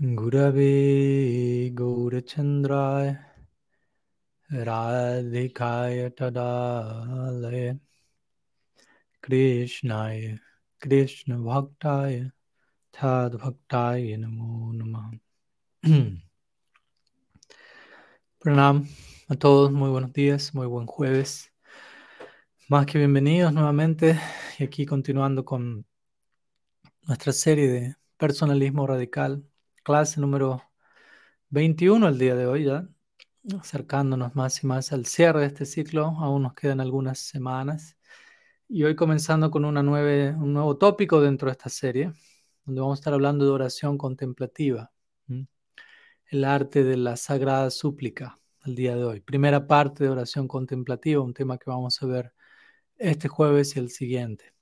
Gurave Gaurachandraya Radhikaya Tadalaya Krishnaya Krishna Bhaktaya Tad Bhaktaya Namo Pranam a todos, muy buenos días, muy buen jueves. Más que bienvenidos nuevamente y aquí continuando con nuestra serie de personalismo radical clase número 21 el día de hoy, ya acercándonos más y más al cierre de este ciclo. Aún nos quedan algunas semanas. Y hoy comenzando con una nueve, un nuevo tópico dentro de esta serie, donde vamos a estar hablando de oración contemplativa, el arte de la sagrada súplica el día de hoy. Primera parte de oración contemplativa, un tema que vamos a ver este jueves y el siguiente.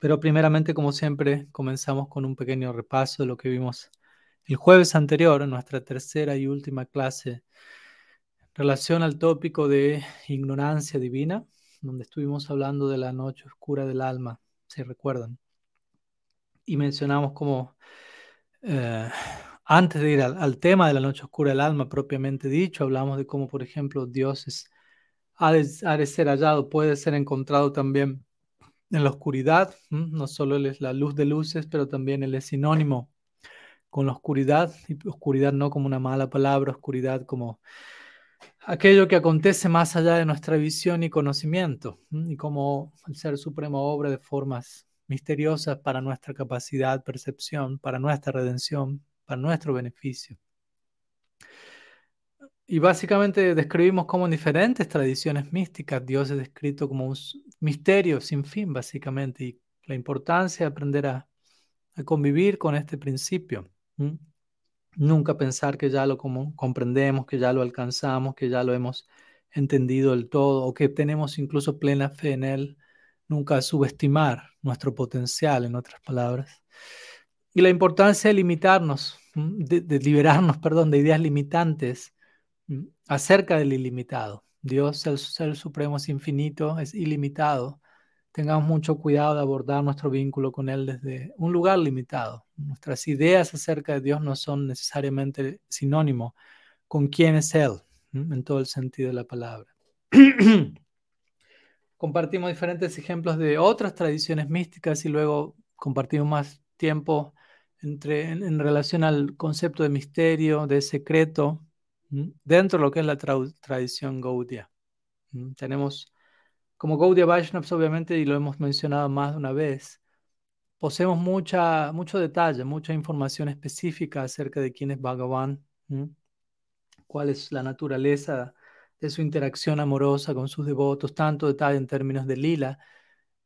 Pero primeramente, como siempre, comenzamos con un pequeño repaso de lo que vimos el jueves anterior, en nuestra tercera y última clase, relación al tópico de ignorancia divina, donde estuvimos hablando de la noche oscura del alma, si recuerdan. Y mencionamos como, eh, antes de ir al, tema de la noche oscura del alma propiamente dicho, hablamos de cómo, por ejemplo, Dios es, ha, de, ser hallado, puede ser encontrado también en la oscuridad. No solo Él es la luz de luces, pero también Él es sinónimo con la oscuridad, y oscuridad no como una mala palabra, oscuridad como aquello que acontece más allá de nuestra visión y conocimiento, y como el Ser Supremo obra de formas misteriosas para nuestra capacidad, percepción, para nuestra redención, para nuestro beneficio. Y básicamente describimos como en diferentes tradiciones místicas Dios es descrito como un misterio sin fin, básicamente, y la importancia de aprender a convivir con este principio. Nunca pensar que ya lo comprendemos, que ya lo alcanzamos, que ya lo hemos entendido del todo o que tenemos incluso plena fe en él. Nunca subestimar nuestro potencial, en otras palabras. Y la importancia de limitarnos, de, liberarnos, perdón, de ideas limitantes acerca del ilimitado. Dios, el Ser Supremo, es infinito, es ilimitado tengamos mucho cuidado de abordar nuestro vínculo con Él desde un lugar limitado. Nuestras ideas acerca de Dios no son necesariamente sinónimo con quién es Él, en todo el sentido de la palabra. Compartimos diferentes ejemplos de otras tradiciones místicas y luego compartimos más tiempo entre, en, relación al concepto de misterio, de secreto, dentro de lo que es la tradición Gaudia. Tenemos como Gaudiya Vaishnavas, obviamente, y lo hemos mencionado más de una vez, poseemos mucha, mucho detalle, mucha información específica acerca de quién es Bhagavan, cuál es la naturaleza de su interacción amorosa con sus devotos, tanto detalle en términos de lila.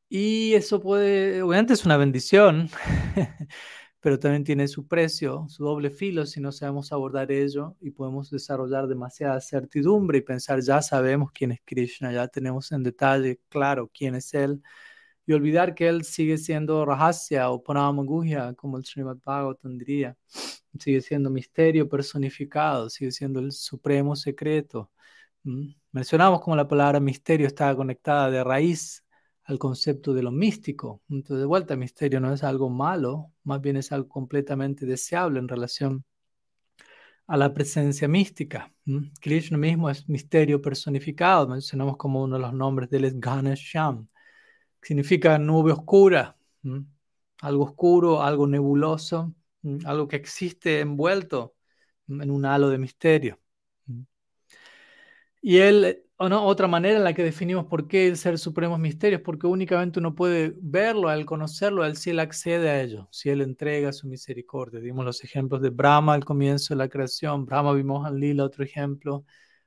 Y eso puede, obviamente es una bendición, pero también tiene su precio, su doble filo si no sabemos abordar ello y podemos desarrollar demasiada certidumbre y pensar ya sabemos quién es Krishna, ya tenemos en detalle claro quién es Él y olvidar que Él sigue siendo Rahasya o Paramaguhya, como el Srimad Bhagavatam diría, sigue siendo misterio personificado, sigue siendo el supremo secreto. Mencionamos como la palabra misterio está conectada de raíz al concepto de lo místico. Entonces, de vuelta, misterio no es algo malo, más bien es algo completamente deseable en relación a la presencia mística. Krishna mismo es misterio personificado, mencionamos como uno de los nombres de él es Ganesham, significa nube oscura, algo oscuro, algo nebuloso, algo que existe envuelto en un halo de misterio. Y él o no, otra manera en la que definimos por qué el ser supremo es misterio es porque únicamente uno puede verlo, al conocerlo, él si él accede a ello, si él entrega su misericordia. Dimos los ejemplos de Brahma al comienzo de la creación, Brahma Vimohan Lila, otro ejemplo,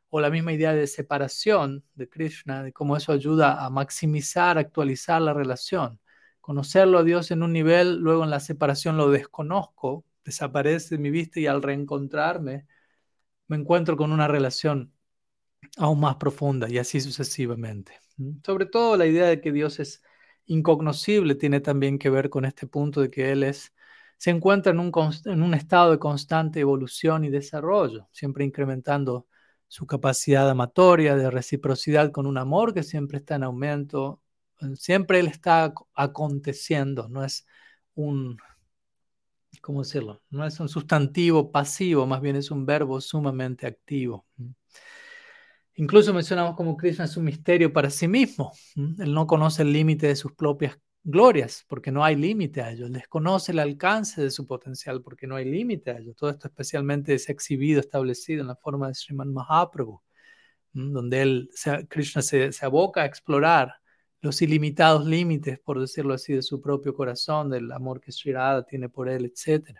o la misma idea de separación de Krishna, de cómo eso ayuda a maximizar, actualizar la relación. Conocerlo a Dios en un nivel, luego en la separación lo desconozco, desaparece de mi vista y al reencontrarme me encuentro con una relación aún más profunda y así sucesivamente. Sobre todo la idea de que Dios es incognoscible tiene también que ver con este punto de que Él es, se encuentra en un, en un estado de constante evolución y desarrollo, siempre incrementando su capacidad amatoria, de reciprocidad con un amor que siempre está en aumento, siempre Él está aconteciendo, no es un ¿cómo decirlo? No es un sustantivo pasivo, más bien es un verbo sumamente activo. Incluso mencionamos como Krishna es un misterio para sí mismo. Él no conoce el límite de sus propias glorias, porque no hay límite a ello. Él desconoce el alcance de su potencial, porque no hay límite a ello. Todo esto especialmente es exhibido, establecido en la forma de Sriman Mahaprabhu, donde él, Krishna se, se aboca a explorar los ilimitados límites, por decirlo así, de su propio corazón, del amor que Sri Radha tiene por él, etc.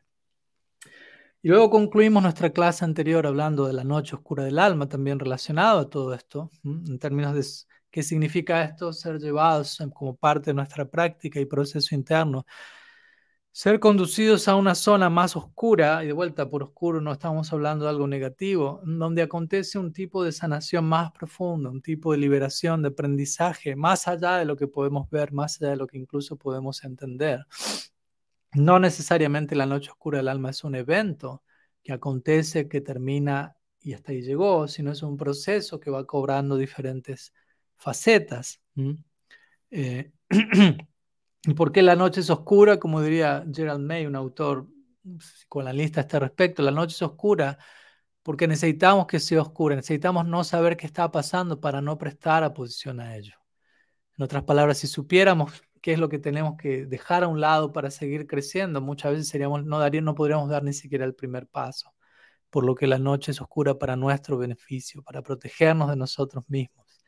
Y luego concluimos nuestra clase anterior hablando de la noche oscura del alma, también relacionado a todo esto, en términos de ¿Qué significa esto? Ser llevados como parte de nuestra práctica y proceso interno. Ser conducidos a una zona más oscura, y de vuelta por oscuro no estamos hablando de algo negativo, donde acontece un tipo de sanación más profunda, un tipo de liberación, de aprendizaje, más allá de lo que podemos ver, más allá de lo que incluso podemos entender. No necesariamente la noche oscura del alma es un evento que acontece, que termina y hasta ahí llegó, sino es un proceso que va cobrando diferentes facetas. Eh, ¿Y por qué la noche es oscura? Como diría Gerald May, un autor con la lista a este respecto, la noche es oscura porque necesitamos que sea oscura, necesitamos no saber qué está pasando para no prestar oposición a ello. En otras palabras, si supiéramos qué es lo que tenemos que dejar a un lado para seguir creciendo, muchas veces seríamos, no, daría, no podríamos dar ni siquiera el primer paso, por lo que la noche es oscura para nuestro beneficio, para protegernos de nosotros mismos.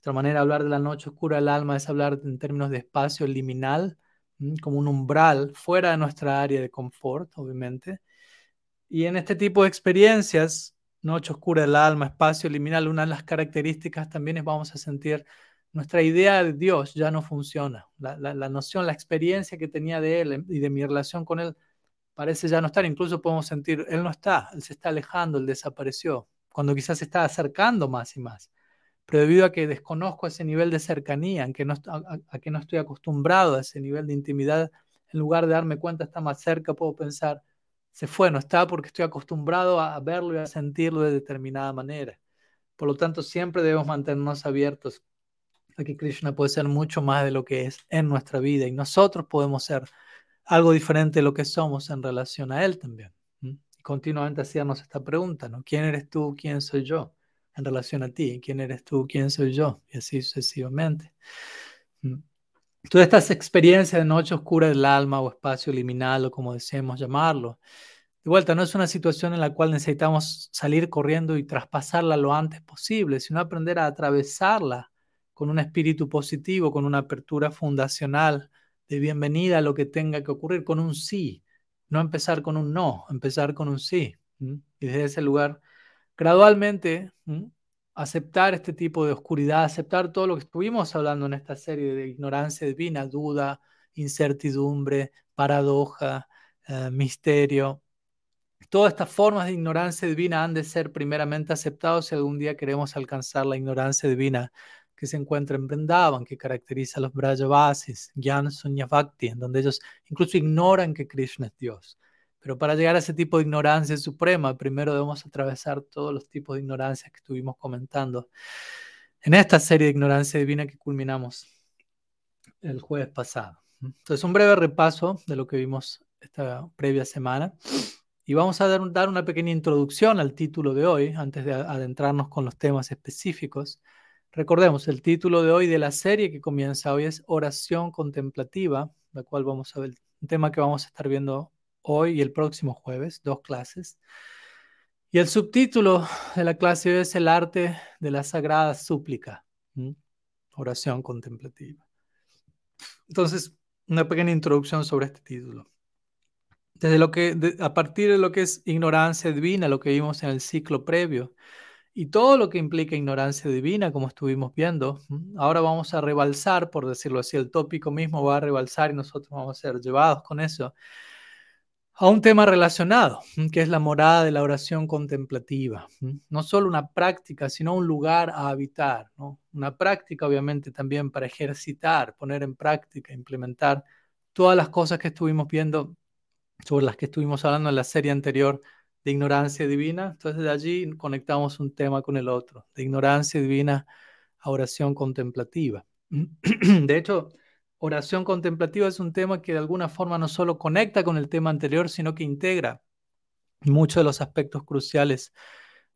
Otra manera de hablar de la noche oscura del alma es hablar en términos de espacio liminal, como un umbral fuera de nuestra área de confort, obviamente. Y en este tipo de experiencias, noche oscura del alma, espacio liminal, una de las características también es vamos a sentir nuestra idea de Dios ya no funciona. La, la, noción, la experiencia que tenía de Él y de mi relación con Él parece ya no estar. Incluso podemos sentir, Él no está, Él se está alejando, Él desapareció, cuando quizás se está acercando más y más pero debido a que desconozco ese nivel de cercanía, a que, no, a, que no estoy acostumbrado a ese nivel de intimidad, en lugar de darme cuenta está más cerca, puedo pensar, se fue, no está porque estoy acostumbrado a verlo y a sentirlo de determinada manera. Por lo tanto, siempre debemos mantenernos abiertos que Krishna puede ser mucho más de lo que es en nuestra vida y nosotros podemos ser algo diferente de lo que somos en relación a Él también. Continuamente hacernos esta pregunta, ¿no? ¿Quién eres tú? ¿Quién soy yo? en relación a ti, quién eres tú, quién soy yo, y así sucesivamente. Todas estas experiencias de noche oscura del alma o espacio liminal o como deseemos llamarlo, de vuelta, no es una situación en la cual necesitamos salir corriendo y traspasarla lo antes posible, sino aprender a atravesarla con un espíritu positivo, con una apertura fundacional de bienvenida a lo que tenga que ocurrir, con un sí, no empezar con un no, empezar con un sí. Y desde ese lugar gradualmente aceptar este tipo de oscuridad, aceptar todo lo que estuvimos hablando en esta serie de ignorancia divina, duda, incertidumbre, paradoja, eh, misterio. Todas estas formas de ignorancia divina han de ser primeramente aceptados si algún día queremos alcanzar la ignorancia divina que se encuentra en Vrindavan, que caracteriza a los Brajavasis, Jnana Sunya Bhakti, en donde ellos incluso ignoran que Krishna es Dios. Pero para llegar a ese tipo de ignorancia suprema, primero debemos atravesar todos los tipos de ignorancia que estuvimos comentando en esta serie de ignorancia divina que culminamos el jueves pasado. Entonces, un breve repaso de lo que vimos esta previa semana. Y vamos a dar, dar una pequeña introducción al título de hoy, antes de adentrarnos con los temas específicos. Recordemos, el título de hoy de la serie que comienza hoy es Oración Contemplativa, la cual vamos a ver, un tema que vamos a estar viendo hoy y el próximo jueves, dos clases. Y el subtítulo de la clase es El arte de la sagrada súplica, oración contemplativa. Entonces, una pequeña introducción sobre este título. Desde lo que, a partir de lo que es ignorancia divina, lo que vimos en el ciclo previo, y todo lo que implica ignorancia divina, como estuvimos viendo, ahora vamos a rebalsar, por decirlo así, el tópico mismo va a rebalsar y nosotros vamos a ser llevados con eso a un tema relacionado, que es la morada de la oración contemplativa. No solo una práctica, sino un lugar a habitar. Una práctica, obviamente, también para ejercitar, poner en práctica, implementar todas las cosas que estuvimos viendo, sobre las que estuvimos hablando en la serie anterior de ignorancia divina. Entonces, de allí conectamos un tema con el otro, de ignorancia divina a oración contemplativa. De hecho, oración contemplativa es un tema que de alguna forma no solo conecta con el tema anterior, sino que integra muchos de los aspectos cruciales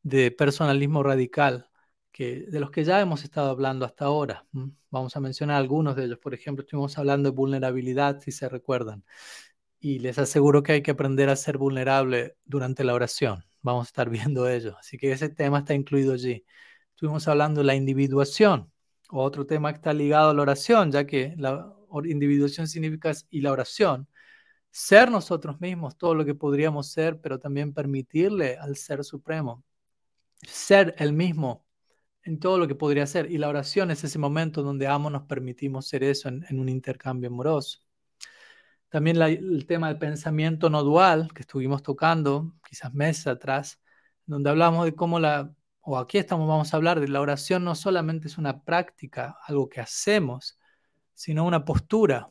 de personalismo radical, que, de los que ya hemos estado hablando hasta ahora. Vamos a mencionar algunos de ellos. Por ejemplo, estuvimos hablando de vulnerabilidad, si se recuerdan. Y les aseguro que hay que aprender a ser vulnerable durante la oración. Vamos a estar viendo ello. Así que ese tema está incluido allí. Estuvimos hablando de la individuación, otro tema que está ligado a la oración, ya que la individuación significa y la oración ser nosotros mismos, todo lo que podríamos ser, pero también permitirle al Ser Supremo ser el mismo en todo lo que podría ser. Y la oración es ese momento donde ambos nos permitimos ser eso en, un intercambio amoroso. También el tema del pensamiento no dual que estuvimos tocando quizás meses atrás, donde hablamos de cómo la, o aquí estamos, vamos a hablar de la oración no solamente es una práctica, algo que hacemos, sino una postura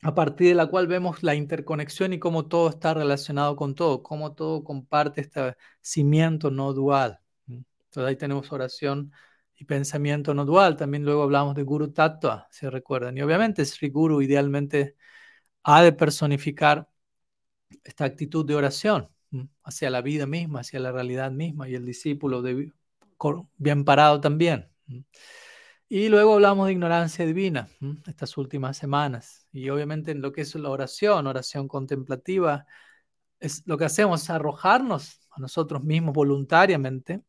a partir de la cual vemos la interconexión y cómo todo está relacionado con todo, cómo todo comparte este cimiento no dual. Entonces ahí tenemos oración y pensamiento no dual. También luego hablamos de Guru Tattva, si recuerdan. Y obviamente Sri Guru idealmente ha de personificar esta actitud de oración hacia la vida misma, hacia la realidad misma, y el discípulo de, bien parado también. Y luego hablamos de ignorancia divina estas últimas semanas. Y obviamente en lo que es la oración, oración contemplativa, es lo que hacemos es arrojarnos a nosotros mismos voluntariamente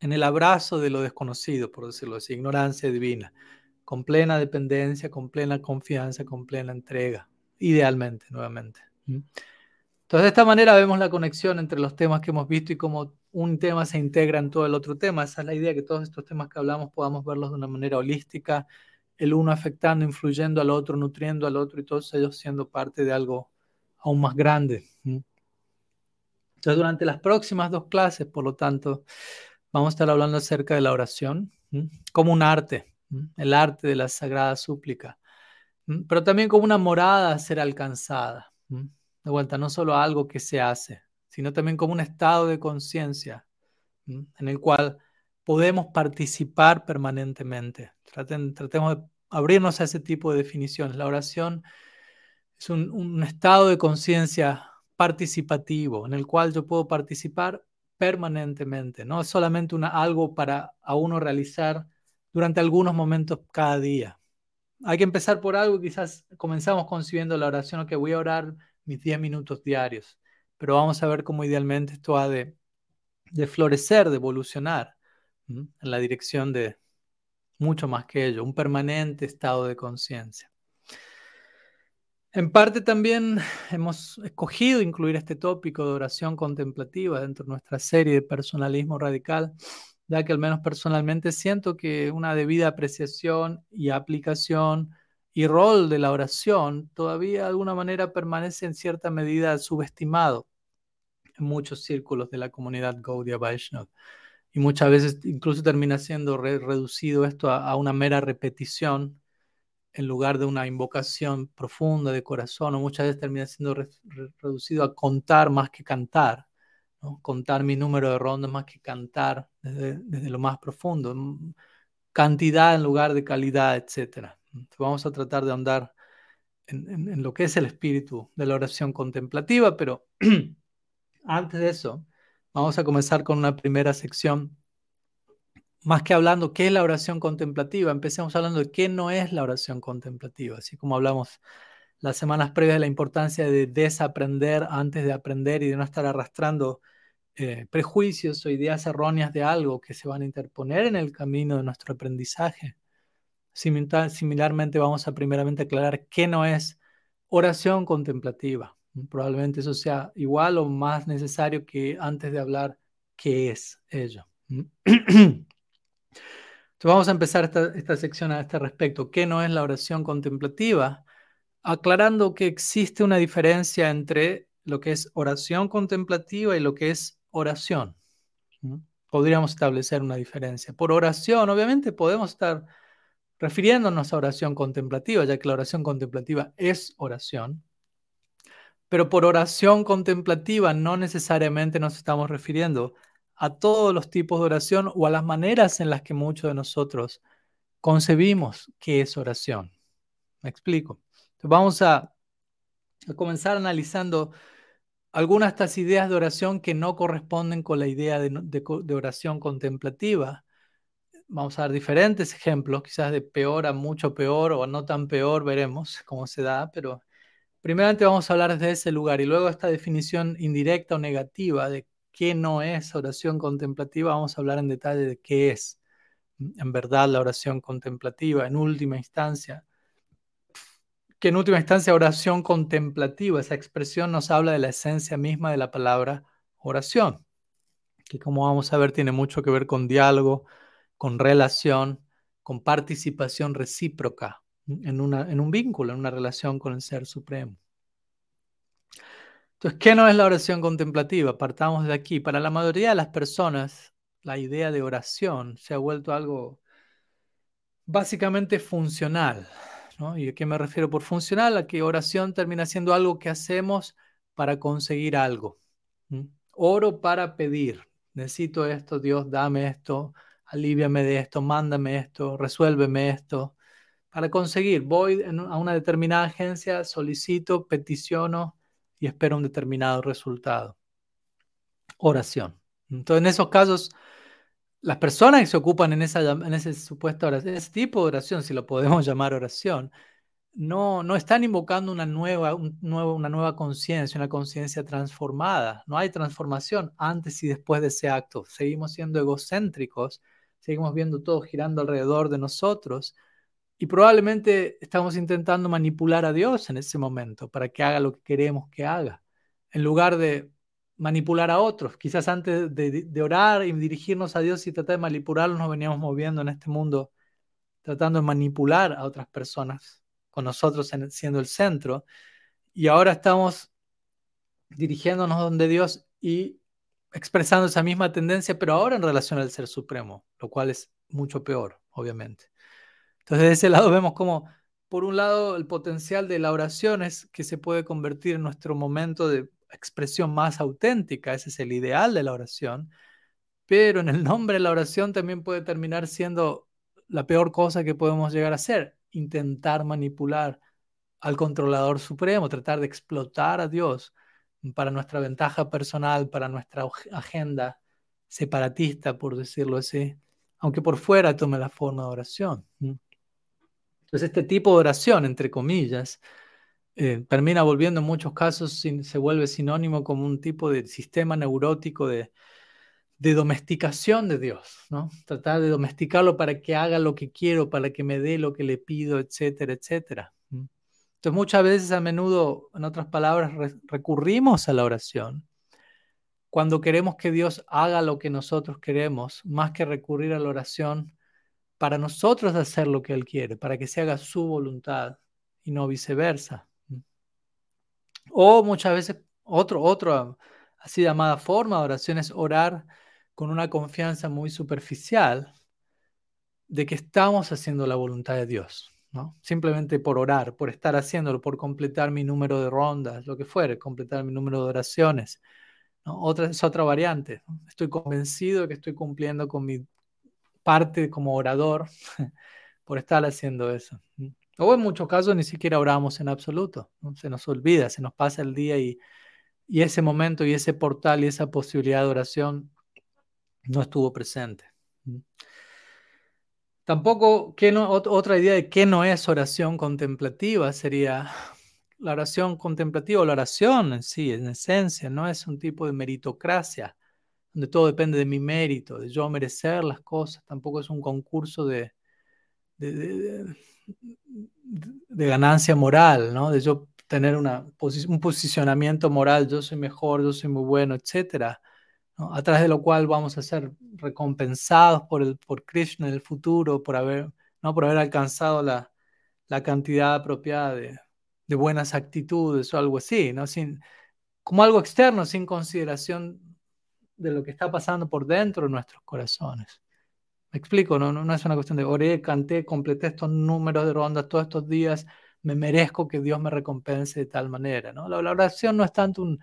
en el abrazo de lo desconocido, por decirlo así, ignorancia divina, con plena dependencia, con plena confianza, con plena entrega, idealmente, nuevamente. Entonces, de esta manera vemos la conexión entre los temas que hemos visto y cómo un tema se integra en todo el otro tema. Esa es la idea, que todos estos temas que hablamos podamos verlos de una manera holística, el uno afectando, influyendo al otro, nutriendo al otro y todos ellos siendo parte de algo aún más grande. Entonces, durante las próximas dos clases, por lo tanto, vamos a estar hablando acerca de la oración como un arte, el arte de la sagrada súplica, pero también como una morada a ser alcanzada. De vuelta, no solo algo que se hace, sino también como un estado de conciencia en el cual podemos participar permanentemente. tratemos de abrirnos a ese tipo de definiciones. La oración es un, estado de conciencia participativo en el cual yo puedo participar permanentemente, no es solamente una, algo para a uno realizar durante algunos momentos cada día. Hay que empezar por algo, quizás comenzamos concibiendo la oración, que voy a orar mis 10 minutos diarios pero vamos a ver cómo idealmente esto ha de, florecer, de evolucionar en la dirección de mucho más que ello, un permanente estado de conciencia. En parte también hemos escogido incluir este tópico de oración contemplativa dentro de nuestra serie de personalismo radical, ya que al menos personalmente siento que una debida apreciación y aplicación y rol de la oración todavía de alguna manera permanece en cierta medida subestimado muchos círculos de la comunidad Gaudiya Vaishnava. Y muchas veces incluso termina siendo reducido esto a, una mera repetición en lugar de una invocación profunda de corazón, o muchas veces termina siendo reducido a contar más que cantar, contar mi número de rondas más que cantar desde, lo más profundo, cantidad en lugar de calidad, etc. vamos a tratar de andar en, en lo que es el espíritu de la oración contemplativa, pero Antes de eso, vamos a comenzar con una primera sección. Más que hablando qué es la oración contemplativa, empecemos hablando de qué no es la oración contemplativa, así como hablamos las semanas previas la importancia de desaprender antes de aprender y de no estar arrastrando eh, prejuicios o ideas erróneas de algo que se van a interponer en el camino de nuestro aprendizaje. Similarmente vamos a primeramente aclarar qué no es oración contemplativa. Probablemente eso sea igual o más necesario que antes de hablar qué es ello. Entonces vamos a empezar esta, sección a este respecto. ¿Qué no es la oración contemplativa? Aclarando que existe una diferencia entre lo que es oración contemplativa y lo que es oración. Podríamos establecer una diferencia. Por oración, obviamente, podemos estar refiriéndonos a oración contemplativa, ya que la oración contemplativa es oración. Pero por oración contemplativa no necesariamente nos estamos refiriendo a todos los tipos de oración o a las maneras en las que muchos de nosotros concebimos que es oración. Me explico. Vamos a, comenzar analizando algunas de estas ideas de oración que no corresponden con la idea de oración contemplativa vamos a dar diferentes ejemplos, quizás de peor a mucho peor o no tan peor, veremos cómo se da, pero primeramente vamos a hablar desde ese lugar y luego esta definición indirecta o negativa de qué no es oración contemplativa, vamos a hablar en detalle de qué es en verdad la oración contemplativa, en última instancia. Que en última instancia oración contemplativa, esa expresión nos habla de la esencia misma de la palabra oración, que como vamos a ver tiene mucho que ver con diálogo, con relación, con participación recíproca en, una, en un vínculo, en una relación con el Ser Supremo. Entonces, ¿qué no es la oración contemplativa? Partamos de aquí. Para la mayoría de las personas, la idea de oración se ha vuelto algo básicamente funcional. ¿Y a qué me refiero por funcional? A que oración termina siendo algo que hacemos para conseguir algo. Oro para pedir. Necesito esto, Dios, dame esto, aliviame de esto, mándame esto, resuélveme esto. Para conseguir, voy a una determinada agencia, solicito, peticiono y espero un determinado resultado. Oración. Entonces, en esos casos, las personas que se ocupan en, esa, ese supuesto oración, ese tipo de oración, si lo podemos llamar oración, no, no están invocando una nueva, una nueva conciencia, una conciencia transformada. No hay transformación antes y después de ese acto. Seguimos siendo egocéntricos seguimos viendo todo girando alrededor de nosotros y probablemente estamos intentando manipular a Dios en ese momento para que haga lo que queremos que haga, en lugar de manipular a otros. Quizás antes de, orar y dirigirnos a Dios y tratar de manipularlos, nos veníamos moviendo en este mundo tratando de manipular a otras personas, con nosotros siendo el centro, y ahora estamos dirigiéndonos donde Dios y expresando esa misma tendencia, pero ahora en relación al Ser Supremo, lo cual es mucho peor, obviamente. Entonces, de ese lado vemos como, por un lado, el potencial de la oración es que se puede convertir en nuestro momento de expresión más auténtica, ese es el ideal de la oración, pero en el nombre de la oración también puede terminar siendo la peor cosa que podemos llegar a hacer, intentar manipular al controlador supremo, tratar de explotar a Dios para nuestra ventaja personal, para nuestra agenda separatista, por decirlo así, aunque por fuera tome la forma de oración. Entonces, este tipo de oración, entre comillas, eh, termina volviendo en muchos casos, se vuelve sinónimo como un tipo de sistema neurótico de, de domesticación de Dios, ¿no? Tratar de domesticarlo para que haga lo que quiero, para que me dé lo que le pido, etcétera, etcétera. Entonces muchas veces, a menudo, en otras palabras, recurrimos a la oración cuando queremos que Dios haga lo que nosotros queremos, más que recurrir a la oración para nosotros hacer lo que Él quiere, para que se haga su voluntad y no viceversa. O muchas veces, otro, otra así llamada forma de oración es orar con una confianza muy superficial de que estamos haciendo la voluntad de Dios. Simplemente por orar, por estar haciéndolo, por completar mi número de rondas, lo que fuere, completar mi número de oraciones. Otra, es otra variante. Estoy convencido de que estoy cumpliendo con mi parte como orador por estar haciendo eso. O en muchos casos ni siquiera oramos en absoluto. Se nos olvida, se nos pasa el día y, y ese momento y ese portal y esa posibilidad de oración no estuvo presente. Tampoco, otra idea de qué no es oración contemplativa sería la oración contemplativa o la oración en sí, en esencia, no es un tipo de meritocracia, donde todo depende de mi mérito, de yo merecer las cosas, tampoco es un concurso de, ganancia moral, ¿no? de yo tener una, un posicionamiento moral, yo soy mejor, yo soy muy bueno, a través de lo cual vamos a ser recompensados por, el, por Krishna en el futuro, por haber, ¿no? por haber alcanzado la, la cantidad apropiada de, de, buenas actitudes o algo así, ¿no? sin, como algo externo, sin consideración de lo que está pasando por dentro de nuestros corazones. Me explico, no, no, es una cuestión de oré, canté, completé estos números de rondas todos estos días, me merezco que Dios me recompense de tal manera. ¿no? la oración no es tanto un,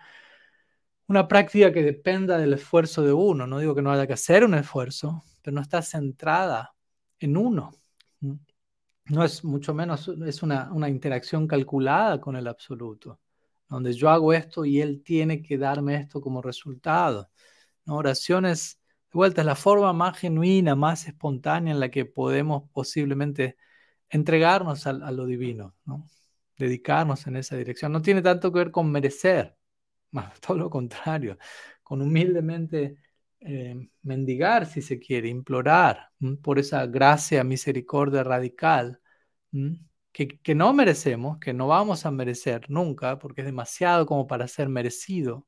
una práctica que dependa del esfuerzo de uno. No digo que no haya que hacer un esfuerzo, pero no está centrada en uno. no es mucho menos, es una, interacción calculada con el absoluto, donde yo hago esto y él tiene que darme esto como resultado. ¿no? Oraciones, de vuelta, es la forma más genuina, más espontánea en la que podemos posiblemente entregarnos a, lo divino, ¿no? dedicarnos en esa dirección. No tiene tanto que ver con merecer, más todo lo contrario, con humildemente eh, mendigar, si se quiere, implorar por esa gracia, misericordia radical que, que, no merecemos, que no vamos a merecer nunca, porque es demasiado como para ser merecido,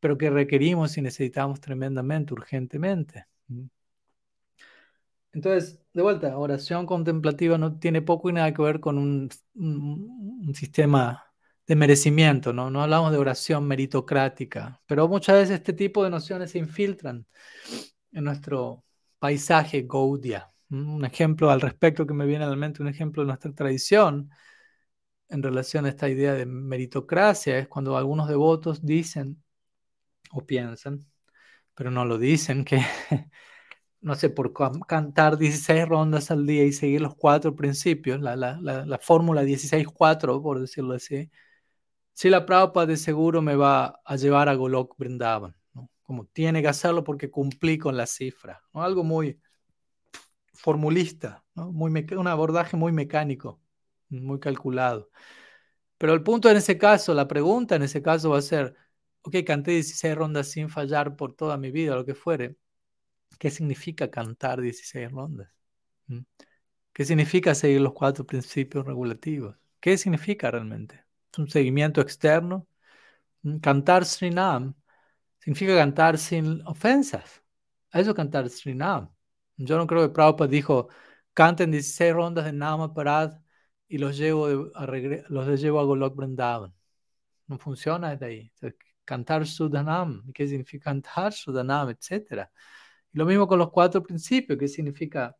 pero que requerimos y necesitamos tremendamente, urgentemente. Entonces, de vuelta, oración contemplativa no tiene poco y nada que ver con un, sistema de merecimiento, ¿no? No hablamos de oración meritocrática, pero muchas veces este tipo de nociones se infiltran en nuestro paisaje Gaudia. Un ejemplo al respecto que me viene a la mente, un ejemplo de nuestra tradición en relación a esta idea de meritocracia, es cuando algunos devotos dicen o piensan, pero no lo dicen, que no sé, por cantar 16 rondas al día y seguir los cuatro principios, la, la, la, fórmula 16-4, por decirlo así, si la Prabhupada de seguro me va a llevar a Golok Vrindavan, ¿no? como tiene que hacerlo porque cumplí con la cifra, algo muy formulista, muy un abordaje muy mecánico, muy calculado. Pero el punto en ese caso, la pregunta en ese caso va a ser, ok, canté 16 rondas sin fallar por toda mi vida, lo que fuere, ¿Qué significa cantar 16 rondas? ¿Mm? ¿Qué significa seguir los cuatro principios regulativos? ¿Qué significa realmente? ¿Es un seguimiento externo? ¿Mm? Cantar Srinam significa cantar sin ofensas. Eso es cantar Srinam. Yo no creo que Prabhupada dijo, canten 16 rondas de Nama Parad y los llevo, a, los llevo a Golok Vrindavan. No funciona desde ahí. Cantar Sudanam, ¿qué significa cantar Sudanam, etcétera? lo mismo con los cuatro principios, que significa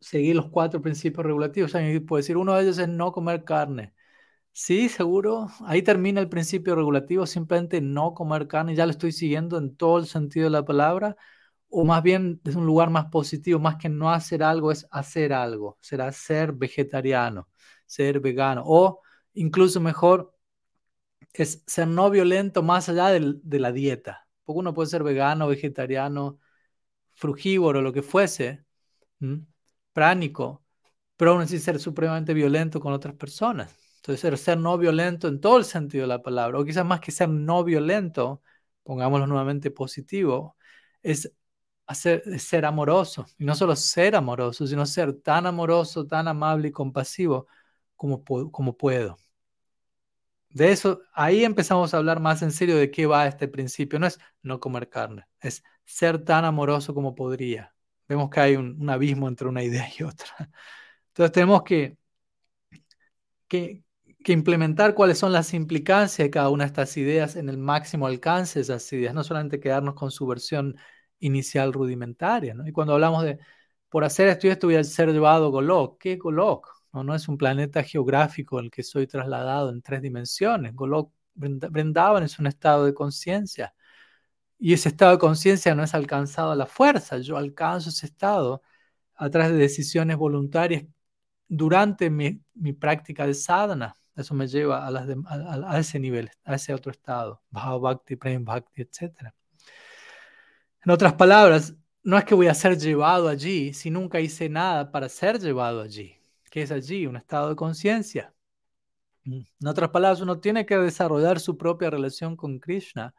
seguir los cuatro principios regulativos. Puede decir, uno de ellos es no comer carne. Sí, seguro. Ahí termina el principio regulativo, simplemente no comer carne. Ya lo estoy siguiendo en todo el sentido de la palabra. O más bien es un lugar más positivo, más que no hacer algo, es hacer algo. Será ser vegetariano, ser vegano. O incluso mejor, es ser no violento más allá de, la dieta. Porque uno puede ser vegano, vegetariano, frugívoro, lo que fuese, pránico, pero aún así ser supremamente violento con otras personas. Entonces, ser no violento en todo el sentido de la palabra, o quizás más que ser no violento, pongámoslo nuevamente positivo, es hacer, ser amoroso. Y no solo ser amoroso, sino ser tan amoroso, tan amable y compasivo como, como puedo. De eso, ahí empezamos a hablar más en serio de qué va este principio. No es no comer carne, es ser tan amoroso como podría. Vemos que hay un, abismo entre una idea y otra. Entonces tenemos que, que, implementar cuáles son las implicancias de cada una de estas ideas en el máximo alcance de esas ideas, no solamente quedarnos con su versión inicial rudimentaria. Y cuando hablamos de, por hacer esto y esto voy a ser llevado Golok, ¿qué Golok? No, es un planeta geográfico el que soy trasladado en tres dimensiones. Golok Vrindavan es un estado de conciencia. Y ese estado de conciencia no es alcanzado a la fuerza. Yo alcanzo ese estado a través de decisiones voluntarias durante mi, práctica de sadhana. Eso me lleva a, ese nivel, a ese otro estado. Bhava Bhakti, Prem Bhakti, etc. En otras palabras, no es que voy a ser llevado allí si nunca hice nada para ser llevado allí. ¿Qué es allí? Un estado de conciencia. Mm. En otras palabras, uno tiene que desarrollar su propia relación con Krishna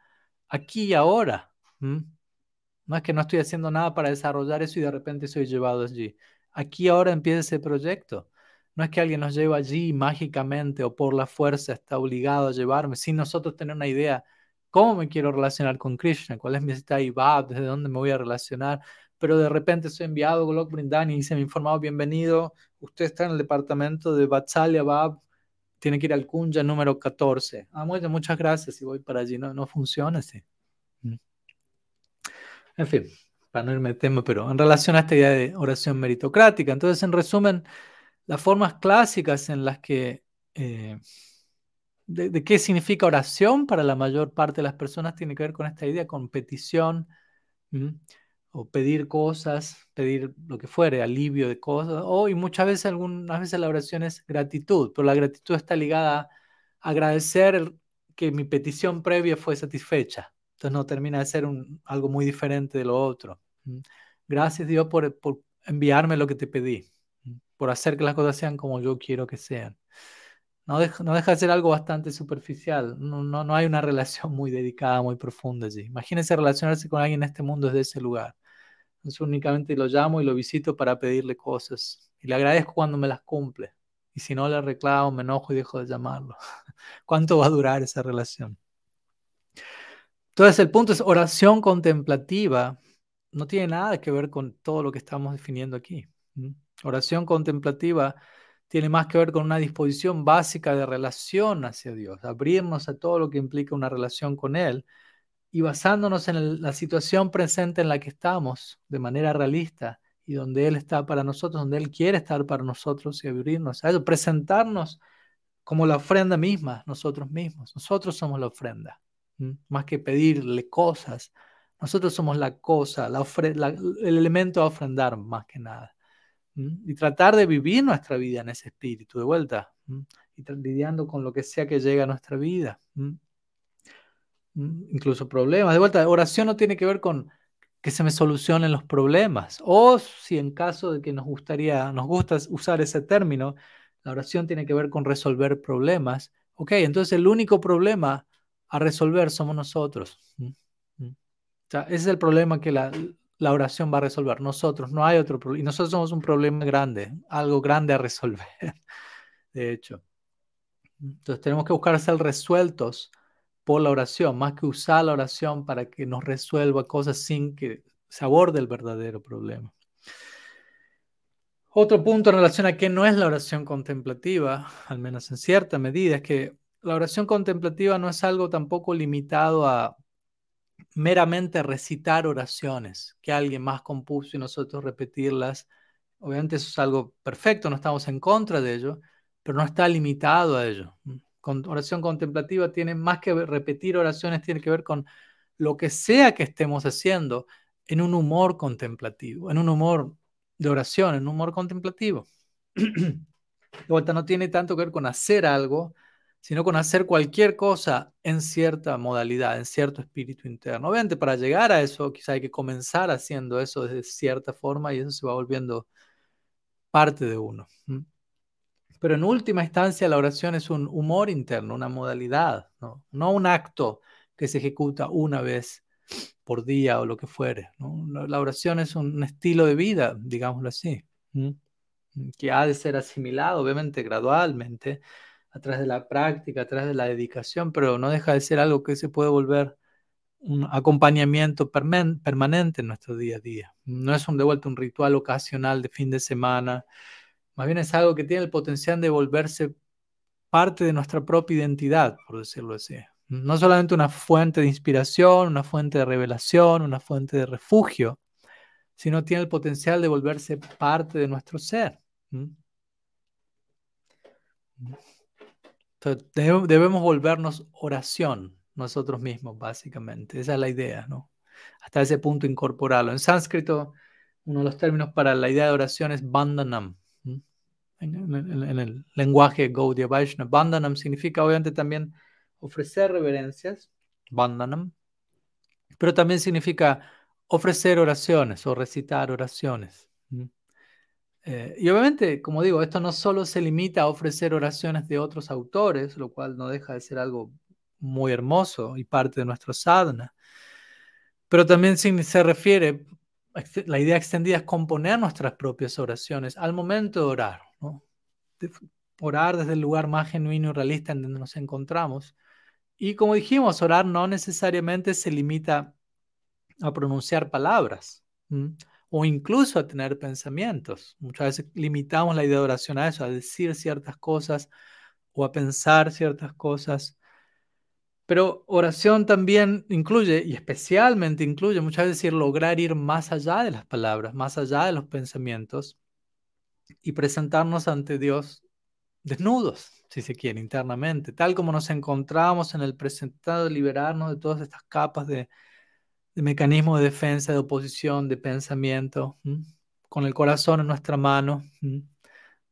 aquí y ahora. No es que no estoy haciendo nada para desarrollar eso y de repente soy llevado allí. Aquí y ahora empieza ese proyecto. No es que alguien nos lleve allí mágicamente o por la fuerza está obligado a llevarme, sin nosotros tener una idea cómo me quiero relacionar con Krishna, cuál es mi y desde dónde me voy a relacionar, pero de repente soy enviado a Golok Brindani y se me ha informado, bienvenido, usted está en el departamento de Vatsalya Bab, tiene que ir al Kunja número 14. Ah, muchas gracias y voy para allí. No, no funciona así. Mm. En fin, para no irme de tema, pero en relación a esta idea de oración meritocrática, entonces en resumen, las formas clásicas en las que... Eh, de, qué significa oración para la mayor parte de las personas tiene que ver con esta idea de competición o pedir cosas, pedir lo que fuere, alivio de cosas, o y muchas veces, algunas veces la oración es gratitud, pero la gratitud está ligada a agradecer que mi petición previa fue satisfecha. Entonces no termina de ser un, algo muy diferente de lo otro. Gracias Dios por, por enviarme lo que te pedí, por hacer que las cosas sean como yo quiero que sean. No deja, no deja de ser algo bastante superficial. No, no, no, hay una relación muy dedicada, muy profunda allí. Imagínense relacionarse con alguien en este mundo desde ese lugar. Entonces únicamente lo llamo y lo visito para pedirle cosas. Y le agradezco cuando me las cumple. Y si no le reclamo, me enojo y dejo de llamarlo. ¿Cuánto va a durar esa relación? Entonces el punto es oración contemplativa. No tiene nada que ver con todo lo que estamos definiendo aquí. Oración contemplativa tiene más que ver con una disposición básica de relación hacia Dios, abrirnos a todo lo que implica una relación con Él y basándonos en la situación presente en la que estamos de manera realista y donde Él está para nosotros, donde Él quiere estar para nosotros y abrirnos a eso, presentarnos como la ofrenda misma, nosotros mismos. Nosotros somos la ofrenda, más que pedirle cosas. Nosotros somos la cosa, la el elemento a ofrendar más que nada y tratar de vivir nuestra vida en ese espíritu de vuelta y lidiando con lo que sea que llegue a nuestra vida. Incluso problemas. De vuelta, oración no tiene que ver con que se me solucionen los problemas. O si en caso de que nos gustaría, nos gusta usar ese término, la oración tiene que ver con resolver problemas. Ok, entonces el único problema a resolver somos nosotros. O sea, ese es el problema que la, la oración va a resolver. Nosotros, no hay otro problema. Y nosotros somos un problema grande, algo grande a resolver, de hecho. Entonces tenemos que buscar ser resueltos por la oración, más que usar la oración para que nos resuelva cosas sin que se aborde el verdadero problema. Otro punto en relación a qué no es la oración contemplativa, al menos en cierta medida, es que la oración contemplativa no es algo tampoco limitado a meramente recitar oraciones que alguien más compuso y nosotros repetirlas. Obviamente eso es algo perfecto, no estamos en contra de ello, pero no está limitado a ello. Con oración contemplativa tiene más que repetir oraciones, tiene que ver con lo que sea que estemos haciendo en un humor contemplativo, en un humor de oración, en un humor contemplativo. De vuelta, no tiene tanto que ver con hacer algo, sino con hacer cualquier cosa en cierta modalidad, en cierto espíritu interno. Obviamente para llegar a eso quizá hay que comenzar haciendo eso de cierta forma y eso se va volviendo parte de uno. Pero en última instancia la oración es un humor interno, una modalidad, no, un acto que se ejecuta una vez por día o lo que fuere. La oración es un estilo de vida, digámoslo así, que ha de ser asimilado obviamente gradualmente a través de la práctica, a través de la dedicación, pero no deja de ser algo que se puede volver un acompañamiento permanente en nuestro día a día. No es un de vuelta un ritual ocasional de fin de semana, más bien es algo que tiene el potencial de volverse parte de nuestra propia identidad, por decirlo así. No solamente una fuente de inspiración, una fuente de revelación, una fuente de refugio, sino tiene el potencial de volverse parte de nuestro ser debemos volvernos oración nosotros mismos, básicamente. Esa es la idea, ¿no? Hasta ese punto incorporarlo. En sánscrito, uno de los términos para la idea de oración es bandhanam. En, el lenguaje Gaudiya Vaishnava, bandhanam significa obviamente también ofrecer reverencias, bandhanam, pero también significa ofrecer oraciones o recitar oraciones. Eh, y obviamente, como digo, esto no solo se limita a ofrecer oraciones de otros autores, lo cual no deja de ser algo muy hermoso y parte de nuestro sadhana, pero también se refiere, la idea extendida es componer nuestras propias oraciones al momento de orar, orar desde el lugar más genuino y realista en donde nos encontramos. Y como dijimos, orar no necesariamente se limita a pronunciar palabras o incluso a tener pensamientos. Muchas veces limitamos la idea de oración a eso, a decir ciertas cosas o a pensar ciertas cosas. Pero oración también incluye, y especialmente incluye muchas veces lograr ir más allá de las palabras, más allá de los pensamientos y presentarnos ante Dios desnudos, si se quiere, internamente, tal como nos encontramos en el presentado, liberarnos de todas estas capas de, mecanismo de defensa, de oposición, de pensamiento, con el corazón en nuestra mano,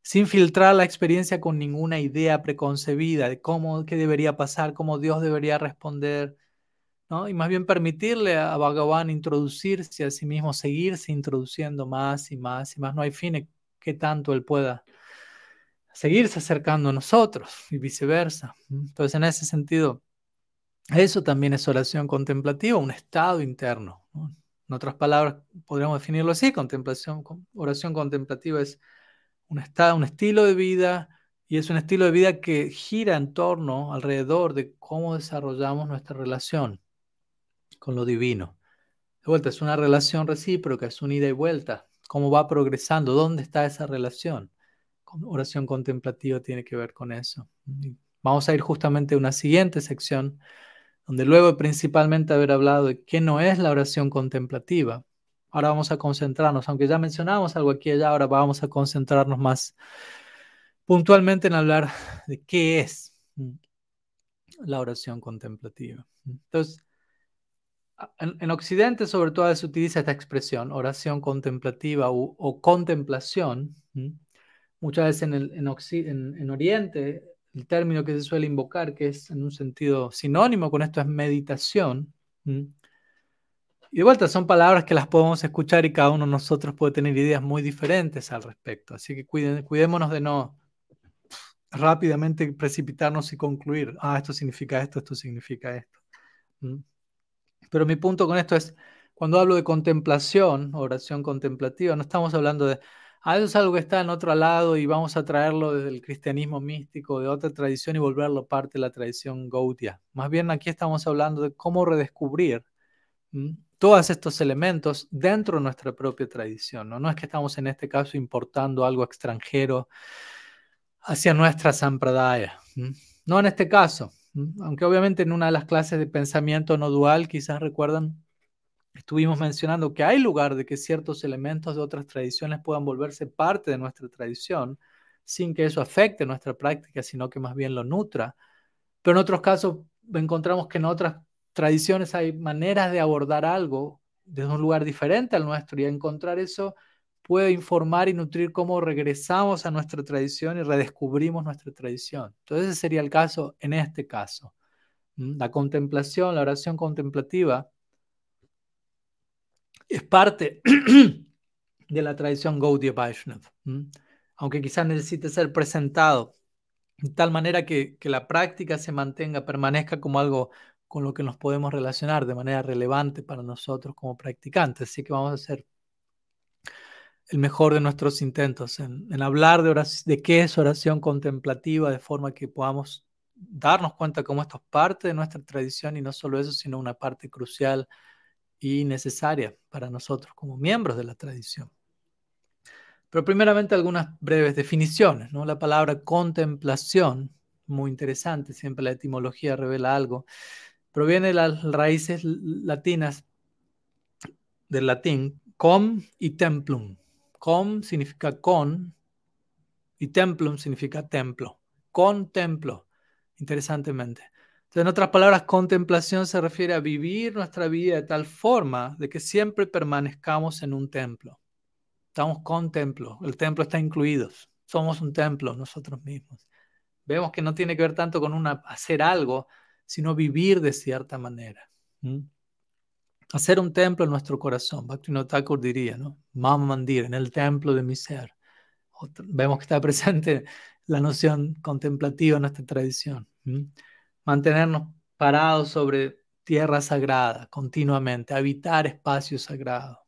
sin filtrar la experiencia con ninguna idea preconcebida de cómo, qué debería pasar, cómo Dios debería responder, ¿no? Y más bien permitirle a Bhagavan introducirse a sí mismo, seguirse introduciendo más y más y más. No hay fin que tanto él pueda seguirse acercando a nosotros y viceversa. Entonces, en ese sentido, eso también es oración contemplativa, un estado interno. En otras palabras, podríamos definirlo así, contemplación, oración contemplativa es un estado, un estilo de vida y es un estilo de vida que gira en torno, alrededor de cómo desarrollamos nuestra relación con lo divino. De vuelta, es una relación recíproca, es un ida y vuelta. ¿Cómo va progresando? ¿Dónde está esa relación? oración contemplativa tiene que ver con eso. Vamos a ir justamente a una siguiente sección, donde luego principalmente haber hablado de qué no es la oración contemplativa, ahora vamos a concentrarnos, aunque ya mencionamos algo aquí y allá, ahora vamos a concentrarnos más puntualmente en hablar de qué es la oración contemplativa. Entonces, en, Occidente sobre todo se utiliza esta expresión, oración contemplativa o, contemplación. Muchas veces en, el, en, Oriente el término que se suele invocar, que es en un sentido sinónimo con esto, es meditación. Y de vuelta, son palabras que las podemos escuchar y cada uno de nosotros puede tener ideas muy diferentes al respecto. Así que cuiden, cuidémonos de no rápidamente precipitarnos y concluir, ah, esto significa esto, esto significa esto. Pero mi punto con esto es, cuando hablo de contemplación, oración contemplativa, no estamos hablando de, ah, algo que está en otro lado y vamos a traerlo desde el cristianismo místico, de otra tradición y volverlo parte de la tradición Gautia. Más bien aquí estamos hablando de cómo redescubrir todos estos elementos dentro de nuestra propia tradición. ¿no? no es que estamos en este caso importando algo extranjero hacia nuestra sampradaya. No en este caso. Aunque obviamente en una de las clases de pensamiento no dual, quizás recuerdan, estuvimos mencionando que hay lugar de que ciertos elementos de otras tradiciones puedan volverse parte de nuestra tradición sin que eso afecte nuestra práctica, sino que más bien lo nutra. Pero en otros casos encontramos que en otras tradiciones hay maneras de abordar algo desde un lugar diferente al nuestro y encontrar eso puede informar y nutrir cómo regresamos a nuestra tradición y redescubrimos nuestra tradición. Entonces ese sería el caso en este caso. La contemplación, la oración contemplativa es parte de la tradición Gaudiya Vaishnava, aunque quizás necesite ser presentado de tal manera que, que la práctica se mantenga, permanezca como algo con lo que nos podemos relacionar de manera relevante para nosotros como practicantes. Así que vamos a hacer el mejor de nuestros intentos en, hablar de, qué es oración contemplativa, de forma que podamos darnos cuenta cómo esto es parte de nuestra tradición y no solo eso, sino una parte crucial y necesaria para nosotros como miembros de la tradición. Pero primeramente algunas breves definiciones. ¿no? La palabra contemplación, muy interesante, siempre la etimología revela algo, proviene de las raíces latinas del latín com y templum, Com significa con y templum significa templo. Con templo, interesantemente. Entonces, en otras palabras, contemplación se refiere a vivir nuestra vida de tal forma de que siempre permanezcamos en un templo. Estamos con templo, el templo está incluido. Somos un templo nosotros mismos. Vemos que no tiene que ver tanto con hacer algo, sino vivir de cierta manera hacer un templo en nuestro corazón. Bhaktivinoda Thakur diría, ¿no? Mama Mandir, en el templo de mi ser. vemos que está presente la noción contemplativa en nuestra tradición. Mantenernos parados sobre tierra sagrada continuamente, habitar espacios sagrados.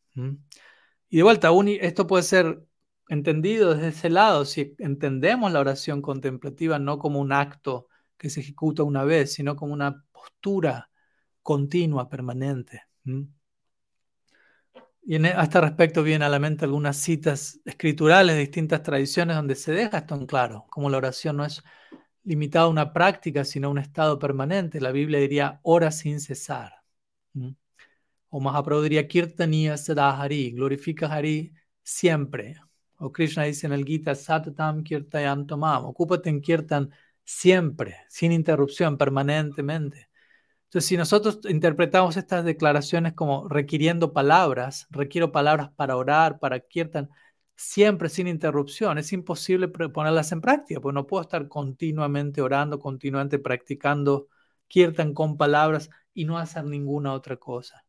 Y de vuelta, esto puede ser entendido desde ese lado, si entendemos la oración contemplativa no como un acto que se ejecuta una vez, sino como una postura continua, permanente. Y e, a este respecto vienen a la mente algunas citas escriturales de distintas tradiciones donde se deja esto en claro, como la oración no es limitada a una práctica, sino a un estado permanente. La Biblia diría ora sin cesar. O Mahaprabhu diría kirtaniya sadahari, glorifica Hari siempre. O Krishna dice en el Gita, satatam kirtayam tomam, ocúpate en kirtan siempre, sin interrupción, permanentemente. Entonces, si nosotros interpretamos estas declaraciones como requiriendo palabras, requiero palabras para orar, para kirtan, siempre sin interrupción, es imposible ponerlas en práctica, porque no puedo estar continuamente orando, continuamente practicando kirtan con palabras y no hacer ninguna otra cosa.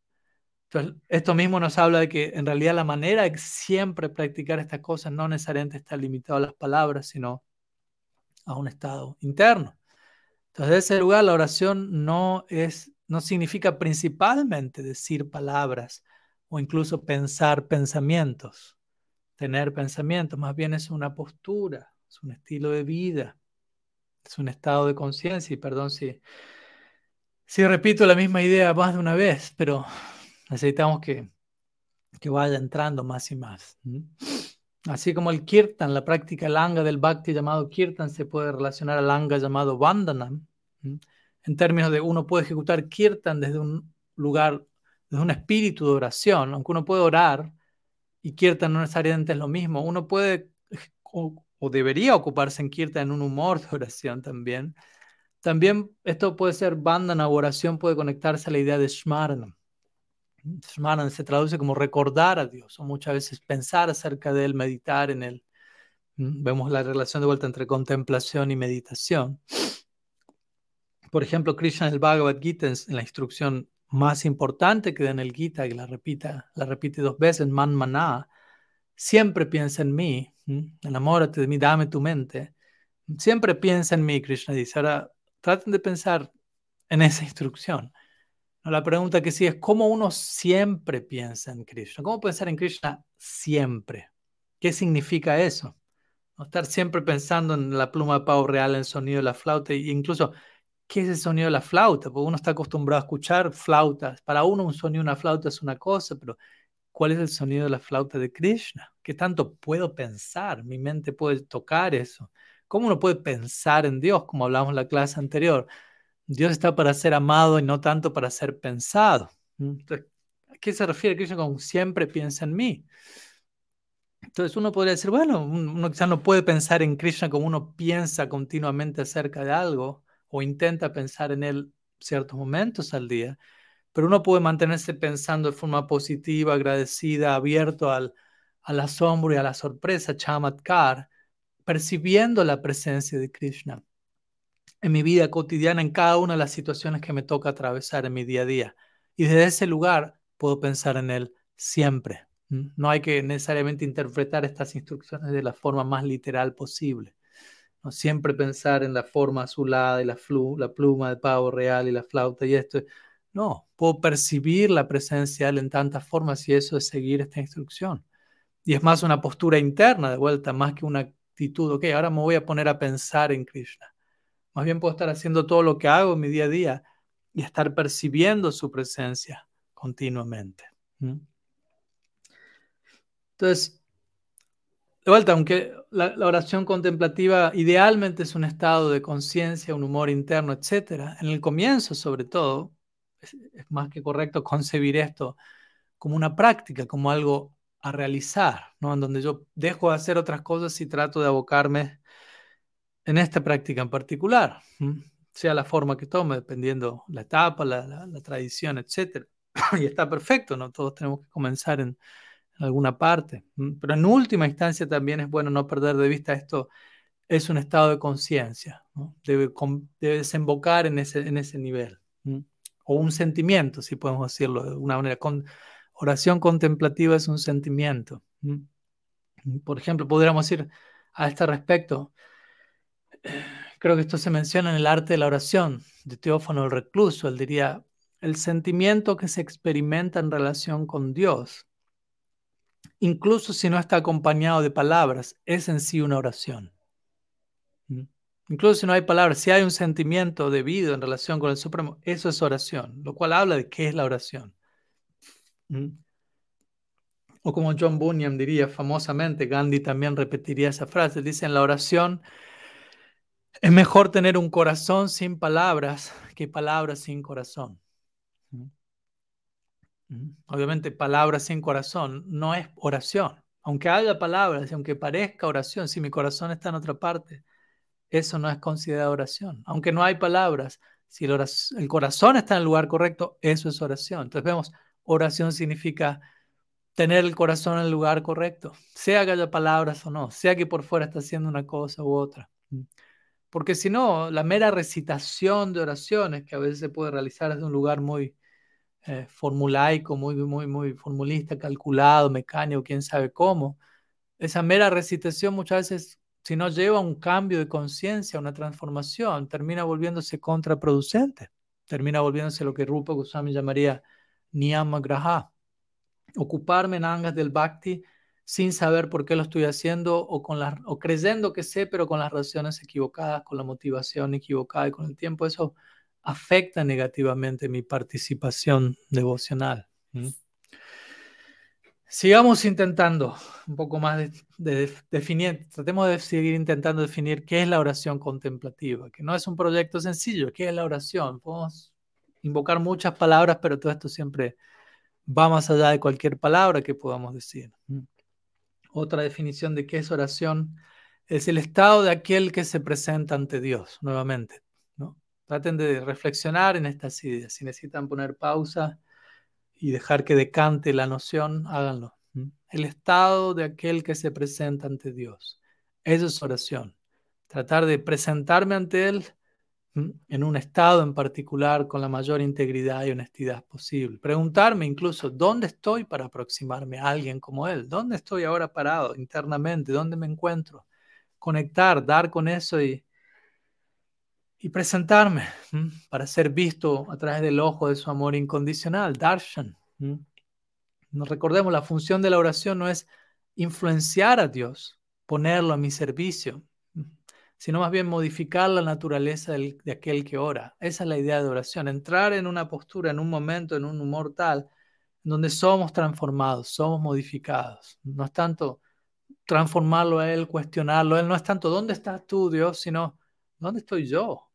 Entonces, esto mismo nos habla de que en realidad la manera de siempre practicar estas cosas no necesariamente está limitado a las palabras, sino a un estado interno. Entonces, en ese lugar la oración no, es, no significa principalmente decir palabras o incluso pensar pensamientos, tener pensamientos, más bien es una postura, es un estilo de vida, es un estado de conciencia y perdón si, si repito la misma idea más de una vez, pero necesitamos que, que vaya entrando más y más. Así como el kirtan, la práctica langa del bhakti llamado kirtan se puede relacionar al langa llamado vandanam, en términos de uno puede ejecutar kirtan desde un lugar, desde un espíritu de oración, aunque uno puede orar y kirtan no necesariamente es lo mismo, uno puede o, debería ocuparse en kirtan en un humor de oración también. También esto puede ser bandana o oración, puede conectarse a la idea de shmarana. Shmarana se traduce como recordar a Dios o muchas veces pensar acerca de Él, meditar en Él. Vemos la relación de vuelta entre contemplación y meditación. Por ejemplo, Krishna en el Bhagavad Gita, en la instrucción más importante que da en el Gita, que la, repita, la repite dos veces, man maná, siempre piensa en mí, enamórate de mí, dame tu mente. Siempre piensa en mí, Krishna dice. Ahora, traten de pensar en esa instrucción. La pregunta que sigue es, ¿cómo uno siempre piensa en Krishna? ¿Cómo pensar en Krishna siempre? ¿Qué significa eso? No estar siempre pensando en la pluma de pavo real, en el sonido de la flauta, e incluso ¿qué es el sonido de la flauta? Porque uno está acostumbrado a escuchar flautas. Para uno un sonido de una flauta es una cosa, pero ¿cuál es el sonido de la flauta de Krishna? ¿Qué tanto puedo pensar? Mi mente puede tocar eso. ¿Cómo uno puede pensar en Dios, como hablamos en la clase anterior? Dios está para ser amado y no tanto para ser pensado. Entonces, ¿A qué se refiere Krishna con siempre piensa en mí? Entonces uno podría decir, bueno, uno quizás no puede pensar en Krishna como uno piensa continuamente acerca de algo, o intenta pensar en él ciertos momentos al día, pero uno puede mantenerse pensando de forma positiva, agradecida, abierto al, al asombro y a la sorpresa, chamatkar, percibiendo la presencia de Krishna en mi vida cotidiana, en cada una de las situaciones que me toca atravesar en mi día a día. Y desde ese lugar puedo pensar en Él siempre. No hay que necesariamente interpretar estas instrucciones de la forma más literal posible. Siempre pensar en la forma azulada y la, la pluma de pavo real y la flauta y esto. No, puedo percibir la presencia de Él en tantas formas y eso es seguir esta instrucción. Y es más una postura interna de vuelta, más que una actitud, ok, ahora me voy a poner a pensar en Krishna. Más bien puedo estar haciendo todo lo que hago en mi día a día y estar percibiendo su presencia continuamente. Entonces, de vuelta, aunque la, oración contemplativa idealmente es un estado de conciencia, un humor interno, etc., en el comienzo sobre todo, es, más que correcto concebir esto como una práctica, como algo a realizar, ¿no? en donde yo dejo de hacer otras cosas y trato de abocarme en esta práctica en particular, sea la forma que tome, dependiendo la etapa, la, tradición, etc. y está perfecto, ¿no? Todos tenemos que comenzar en, alguna parte. Pero en última instancia también es bueno no perder de vista esto, es un estado de conciencia, debe, desembocar en ese, en ese nivel, o un sentimiento, si podemos decirlo de una manera. Oración contemplativa es un sentimiento. Por ejemplo, podríamos decir a este respecto, creo que esto se menciona en el arte de la oración de Teófano el Recluso. Él diría, el sentimiento que se experimenta en relación con Dios, incluso si no está acompañado de palabras, es en sí una oración. ¿Mm? Incluso si no hay palabras, si hay un sentimiento debido en relación con el Supremo, eso es oración, lo cual habla de qué es la oración. ¿Mm? O como John Bunyan diría famosamente, Gandhi también repetiría esa frase, dice en la oración es mejor tener un corazón sin palabras que palabras sin corazón. Obviamente, palabras sin corazón no es oración. Aunque haya palabras aunque parezca oración, si mi corazón está en otra parte, eso no es considerado oración. Aunque no hay palabras, Si el, corazón está en el lugar correcto, eso es oración. Entonces vemos, oración significa tener el corazón en el lugar correcto, sea que haya palabras o no, sea que por fuera está haciendo una cosa u otra. Porque si no, la mera recitación de oraciones que a veces se puede realizar desde un lugar muy eh, formulaico, muy, muy, muy formulista, calculado, mecánico, quién sabe cómo, esa mera recitación muchas veces, si no lleva un cambio de conciencia, una transformación, termina volviéndose contraproducente, termina volviéndose lo que Rupa Goswami llamaría niyama graha, ocuparme en angas del bhakti sin saber por qué lo estoy haciendo o, con la, o creyendo que sé, pero con las razones equivocadas, con la motivación equivocada y con el tiempo eso afecta negativamente mi participación devocional. Sigamos intentando un poco más de, definir, tratemos de seguir intentando definir qué es la oración contemplativa, que no es un proyecto sencillo, qué es la oración. Podemos invocar muchas palabras, pero todo esto siempre va más allá de cualquier palabra que podamos decir. Otra definición de qué es oración es el estado de aquel que se presenta ante Dios, nuevamente. Traten de reflexionar en estas ideas. Si necesitan poner pausa y dejar que decante la noción, háganlo. El estado de aquel que se presenta ante Dios. Eso es oración. Tratar de presentarme ante Él en un estado en particular con la mayor integridad y honestidad posible. Preguntarme incluso, ¿dónde estoy para aproximarme a alguien como Él? ¿Dónde estoy ahora parado internamente? ¿Dónde me encuentro? Conectar, dar con eso y, y presentarme para ser visto a través del ojo de su amor incondicional, darshan. Nos recordemos, la función de la oración no es influenciar a Dios, ponerlo a mi servicio, sino más bien modificar la naturaleza de aquel que ora. Esa es la idea de oración, entrar en una postura, en un momento, en un humor tal, donde somos transformados, somos modificados. No es tanto transformarlo a Él, cuestionarlo Él, no es tanto dónde estás tú, Dios, sino dónde estoy yo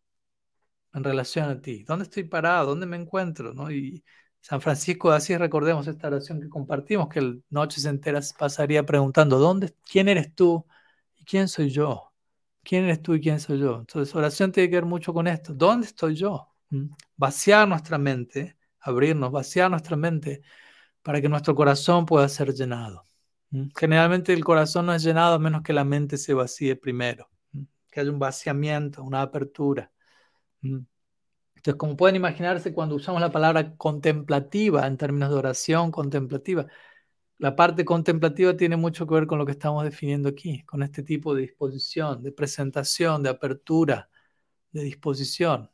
en relación a ti, dónde estoy parado, dónde me encuentro. ¿no? Y San Francisco de recordemos esta oración que compartimos, que noches enteras pasaría preguntando, ¿dónde, ¿quién eres tú y quién soy yo? ¿Quién eres tú y quién soy yo? Entonces, oración tiene que ver mucho con esto. ¿Dónde estoy yo? ¿Mm? Vaciar nuestra mente, abrirnos, vaciar nuestra mente para que nuestro corazón pueda ser llenado. ¿Mm? Generalmente el corazón no es llenado a menos que la mente se vacíe primero, ¿Mm? que haya un vaciamiento, una apertura. Entonces, como pueden imaginarse, cuando usamos la palabra contemplativa en términos de oración contemplativa, la parte contemplativa tiene mucho que ver con lo que estamos definiendo aquí, con este tipo de disposición, de presentación, de apertura, de disposición,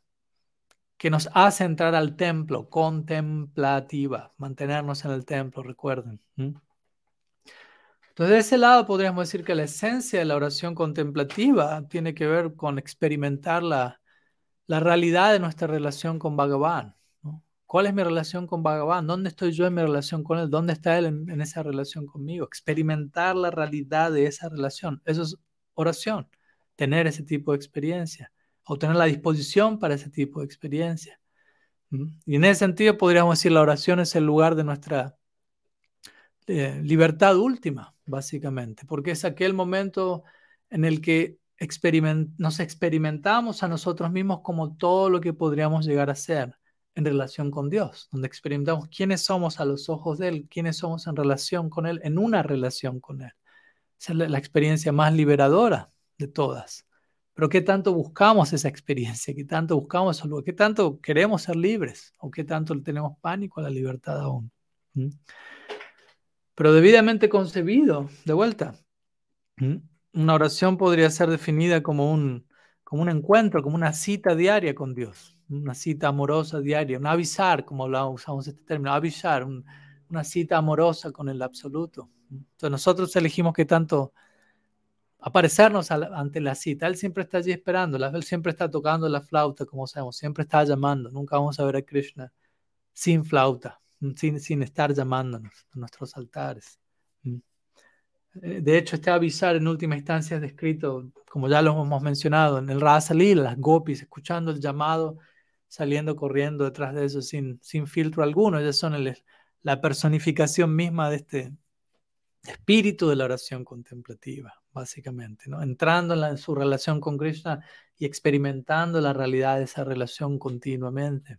que nos hace entrar al templo, contemplativa, mantenernos en el templo, recuerden. Entonces, de ese lado podríamos decir que la esencia de la oración contemplativa tiene que ver con experimentar la, la realidad de nuestra relación con Bhagavan. ¿Cuál es mi relación con Bhagavan? ¿Dónde estoy yo en mi relación con él? ¿Dónde está él en, esa relación conmigo? Experimentar la realidad de esa relación. Eso es oración. Tener ese tipo de experiencia. O tener la disposición para ese tipo de experiencia. Y en ese sentido podríamos decir la oración es el lugar de nuestra eh, libertad última, básicamente. Porque es aquel momento en el que nos experimentamos a nosotros mismos como todo lo que podríamos llegar a ser en relación con Dios, donde experimentamos quiénes somos a los ojos de Él, quiénes somos en relación con Él, en una relación con Él. Esa es la, experiencia más liberadora de todas. Pero ¿qué tanto buscamos esa experiencia? ¿Qué tanto buscamos eso? ¿Qué tanto queremos ser libres? ¿O qué tanto tenemos pánico a la libertad aún? Pero debidamente concebido, de vuelta. Una oración podría ser definida como un, como un encuentro, como una cita diaria con Dios una cita amorosa diaria, un avisar, como usamos este término, avisar, una cita amorosa con el absoluto. Entonces nosotros elegimos que tanto aparecernos ante la cita. Él siempre está allí esperando, él siempre está tocando la flauta, como sabemos, siempre está llamando. Nunca vamos a ver a Krishna sin flauta, sin, sin estar llamándonos a nuestros altares. Eh, de hecho, este avisar en última instancia es descrito, como ya lo hemos mencionado, en el Rasa Lila, las gopis, escuchando el llamado saliendo corriendo detrás de eso sin, sin filtro alguno. Ellas son la personificación misma de este espíritu de la oración contemplativa, básicamente, ¿no? entrando en, su relación con Krishna y experimentando la realidad de esa relación continuamente.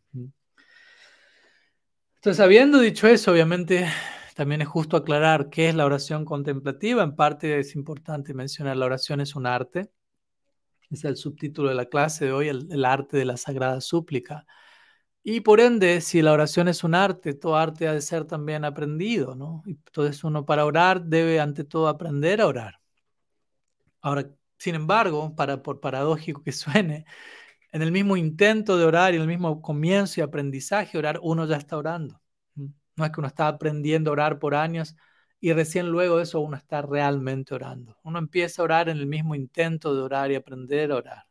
Entonces, habiendo dicho eso, obviamente también es justo aclarar qué es la oración contemplativa. En parte es importante mencionar, la oración es un arte. Es el subtítulo de la clase de hoy, el, arte de la sagrada súplica. Y por ende, si la oración es un arte, todo arte ha de ser también aprendido, ¿no? entonces uno para orar debe ante todo aprender a orar. Ahora, sin embargo, para, por paradójico que suene, en el mismo intento de orar y en el mismo comienzo y aprendizaje de orar, uno ya está orando. Es que uno está aprendiendo a orar por años y recién luego de eso uno está realmente orando. Uno empieza a orar en el mismo intento de orar y aprender a orar.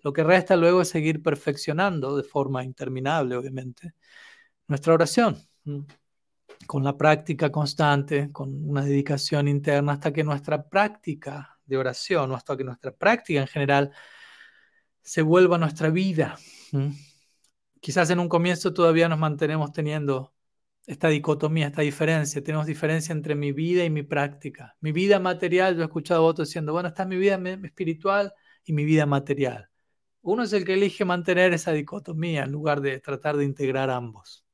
Lo que resta luego es seguir perfeccionando de forma interminable, obviamente, nuestra oración, con la práctica constante, con una dedicación interna, hasta que nuestra práctica de oración, o hasta que nuestra práctica en general se vuelva nuestra vida. Quizás en un comienzo todavía nos mantenemos teniendo esta dicotomía, esta diferencia. Tenemos diferencia entre mi vida y mi práctica. Mi vida material, yo he escuchado a otros diciendo, bueno, está mi vida espiritual y mi vida material. Uno es el que elige mantener esa dicotomía en lugar de tratar de integrar ambos.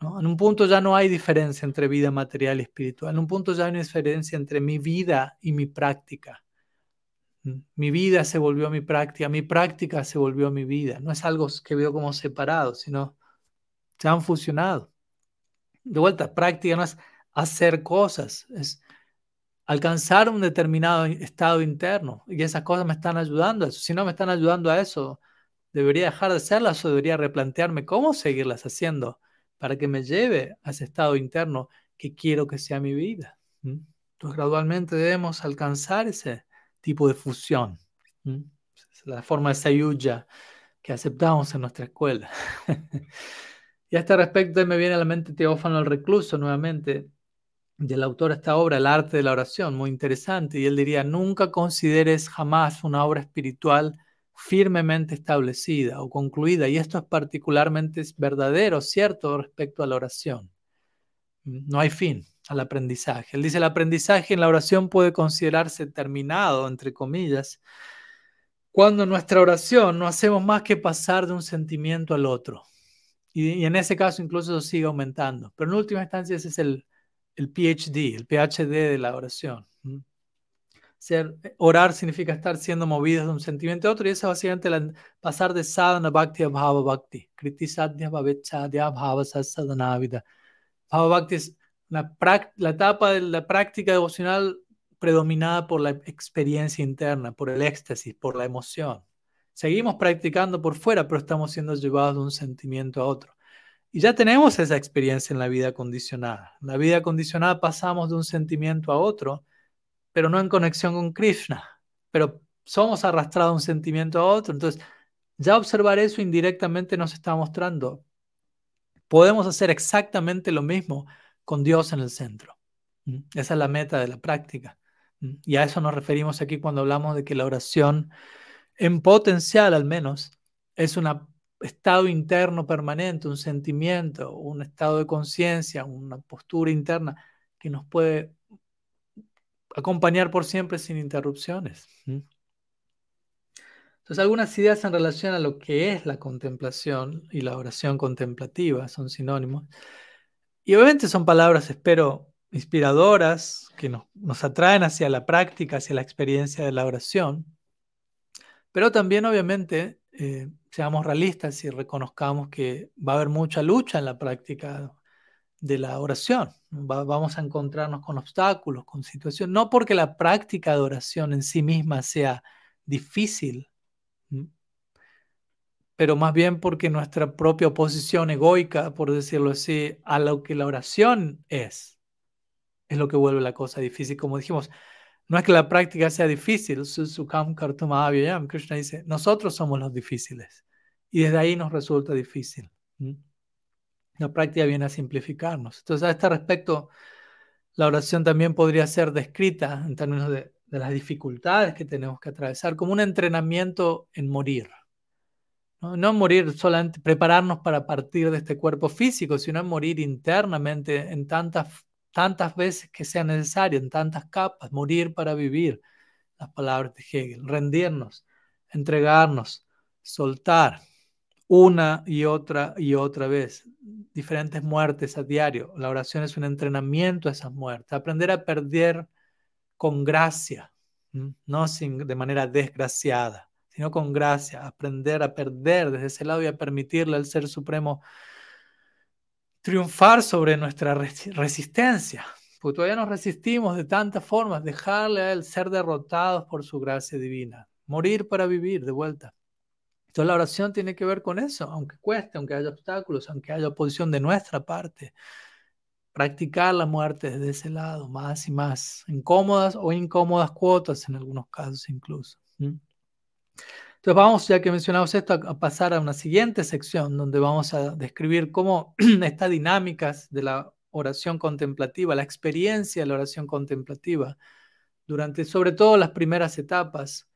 En un punto ya no hay diferencia entre vida material y espiritual. En un punto ya hay una diferencia entre mi vida y mi práctica. Mi vida se volvió mi práctica, mi práctica se volvió mi vida. No es algo que veo como separado, sino se han fusionado. De vuelta, práctica no es hacer cosas, es alcanzar un determinado estado interno. Y esas cosas me están ayudando. Si no me están ayudando a eso, debería dejar de hacerlas o debería replantearme cómo seguirlas haciendo para que me lleve a ese estado interno que quiero que sea mi vida. Entonces, gradualmente debemos alcanzar ese tipo de fusión. Es la forma de sayuja que aceptamos en nuestra escuela. a este respecto me viene a la mente Teófano el Recluso nuevamente, del autor de esta obra, El arte de la oración, muy interesante. Y él diría, nunca consideres jamás una obra espiritual firmemente establecida o concluida. Y esto es particularmente verdadero, cierto, respecto a la oración. No hay fin al aprendizaje. Él dice, el aprendizaje en la oración puede considerarse terminado, entre comillas, cuando nuestra oración no hacemos más que pasar de un sentimiento al otro. Y, en ese caso incluso eso sigue aumentando. Pero en última instancia ese es el, el PhD, el PhD de la oración. Ser, orar significa estar siendo movidos de un sentimiento a otro y eso es básicamente pasar de sadhana bhakti a bhava bhakti. Kriti sadhya bhavechadya bhava sadhana vida. Bhava bhakti es la, la etapa de la práctica devocional predominada por la experiencia interna, por el éxtasis, por la emoción. Seguimos practicando por fuera, pero estamos siendo llevados de un sentimiento a otro. Y ya tenemos esa experiencia en la vida condicionada. En la vida condicionada pasamos de un sentimiento a otro, pero no en conexión con Krishna. Pero somos arrastrados de un sentimiento a otro. Entonces, ya observar eso indirectamente nos está mostrando. Podemos hacer exactamente lo mismo con Dios en el centro. ¿Mm? Esa es la meta de la práctica. ¿Mm? Y a eso nos referimos aquí cuando hablamos de que la oración, en potencial al menos, es un estado interno permanente, un sentimiento, un estado de conciencia, una postura interna que nos puede acompañar por siempre sin interrupciones. Entonces, algunas ideas en relación a lo que es la contemplación y la oración contemplativa son sinónimos. Y obviamente son palabras, espero, inspiradoras, que nos, atraen hacia la práctica, hacia la experiencia de la oración. Pero también, obviamente, eh, seamos realistas y reconozcamos que va a haber mucha lucha en la práctica de la oración. vamos a encontrarnos con obstáculos, con situaciones, no porque la práctica de oración en sí misma sea difícil, pero más bien porque nuestra propia oposición egoica, por decirlo así, a lo que la oración es, es lo que vuelve la cosa difícil. Como dijimos, no es que la práctica sea difícil, Krishna dice, nosotros somos los difíciles y desde ahí nos resulta difícil. La práctica viene a simplificarnos. Entonces, a este respecto, la oración también podría ser descrita en términos de, las dificultades que tenemos que atravesar como un entrenamiento en morir. ¿no? morir solamente, prepararnos para partir de este cuerpo físico, sino morir internamente en tantas, tantas veces que sea necesario, en tantas capas, morir para vivir, las palabras de Hegel, rendirnos entregarnos, soltar una y otra y otra vez, diferentes muertes a diario. La oración es un entrenamiento a esas muertes, aprender a perder con gracia, no sin, de manera desgraciada, sino con gracia, aprender a perder desde ese lado y a permitirle al Ser Supremo triunfar sobre nuestra resistencia, porque todavía nos resistimos de tantas formas, dejarle a él ser derrotados por su gracia divina, morir para vivir de vuelta. Entonces la oración tiene que ver con eso, aunque cueste, aunque haya obstáculos, aunque haya oposición de nuestra parte. Practicar la muerte desde ese lado, más y más, incómodas o incómodas cuotas en algunos casos incluso. Entonces vamos, ya que mencionamos esto, a pasar a una siguiente sección donde vamos a describir cómo estas dinámicas de la oración contemplativa, la experiencia de la oración contemplativa, durante sobre todo las primeras etapas,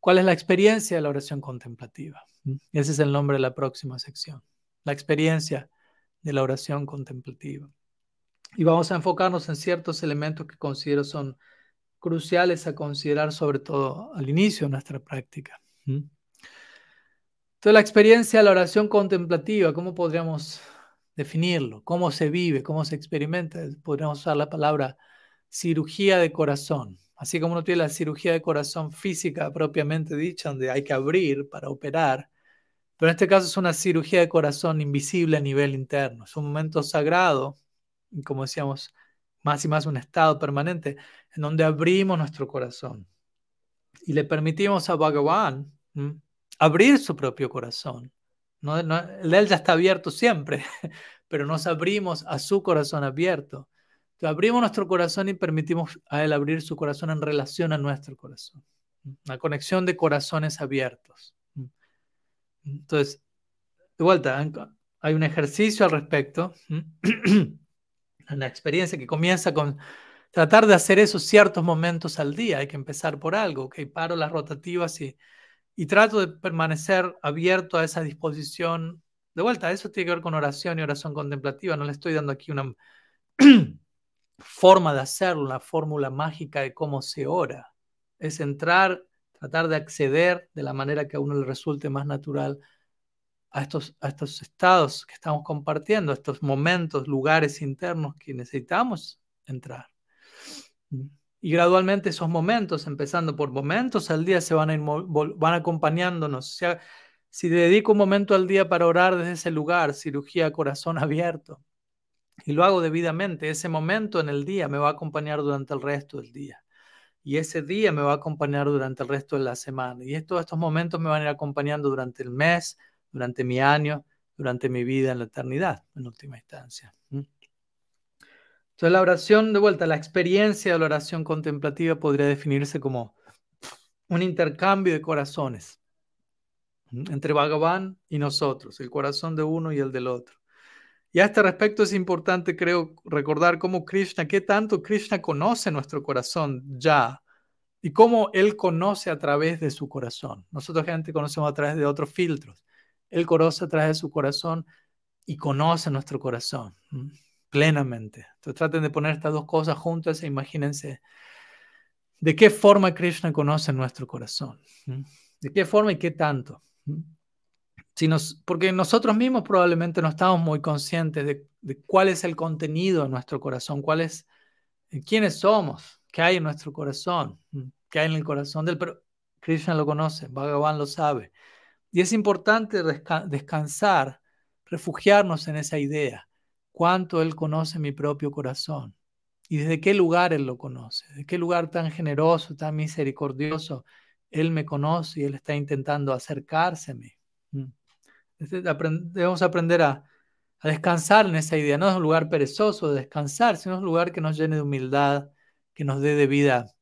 ¿Cuál es la experiencia de la oración contemplativa? Ese es el nombre de la próxima sección. La experiencia de la oración contemplativa. Y vamos a enfocarnos en ciertos elementos que considero son cruciales a considerar, sobre todo al inicio de nuestra práctica. Entonces, la experiencia la oración contemplativa, ¿cómo podríamos definirlo? ¿Cómo se vive? ¿Cómo se experimenta? Podríamos usar la palabra cirugía de corazón. Así como uno tiene la cirugía de corazón física propiamente dicha, donde hay que abrir para operar, pero en este caso es una cirugía de corazón invisible a nivel interno. Es un momento sagrado, y como decíamos, más y más un estado permanente, en donde abrimos nuestro corazón y le permitimos a Bhagavan abrir su propio corazón. No, el él ya está abierto siempre, pero nos abrimos a su corazón abierto abrimos nuestro corazón y permitimos a Él abrir su corazón en relación a nuestro corazón. Una conexión de corazones abiertos. Entonces, de vuelta, hay un ejercicio al respecto, una experiencia que comienza con tratar de hacer esos ciertos momentos al día. Hay que empezar por algo, ¿ok? Paro las rotativas y, y trato de permanecer abierto a esa disposición. De vuelta, eso tiene que ver con oración y oración contemplativa. No le estoy dando aquí una forma de hacerlo, una fórmula mágica de cómo se ora. Es entrar, tratar de acceder de la manera que a uno le resulte más natural a estos, a estos estados que estamos compartiendo, a estos momentos, lugares internos que necesitamos entrar. Y gradualmente esos momentos, empezando por momentos al día, se van, a van acompañándonos. O si dedico un momento al día para orar desde ese lugar, cirugía corazón abierto, y lo hago debidamente, ese momento en el día me va a acompañar durante el resto del día. Y ese día me va a acompañar durante el resto de la semana. Y todos estos momentos me van a ir acompañando durante el mes, durante mi año, durante mi vida en la eternidad, en última instancia. Entonces la oración, de vuelta, la experiencia de la oración contemplativa podría definirse como un intercambio de corazones entre Bhagavan y nosotros, el corazón de uno y el del otro. Y a este respecto es importante, creo, recordar cómo Krishna, qué tanto Krishna conoce nuestro corazón ya y cómo Él conoce a través de su corazón. Nosotros gente conocemos a través de otros filtros. Él conoce a través de su corazón y conoce nuestro corazón plenamente. Entonces traten de poner estas dos cosas juntas e imagínense de qué forma Krishna conoce nuestro corazón. De qué forma y qué tanto porque nosotros mismos probablemente no estamos muy conscientes de, cuál es el contenido de nuestro corazón, cuál eh, quiénes somos, qué hay en nuestro corazón, qué hay en el corazón del... Pero Krishna lo conoce, Bhagavan lo sabe. Y es importante descansar, refugiarnos en esa idea, cuánto Él conoce mi propio corazón y desde qué lugar Él lo conoce, de qué lugar tan generoso, tan misericordioso Él me conoce y Él está intentando acercarse a mí. Debemos aprender a, descansar en esa idea. No es un lugar perezoso de descansar, sino es un lugar que nos llene de humildad, que nos dé de vida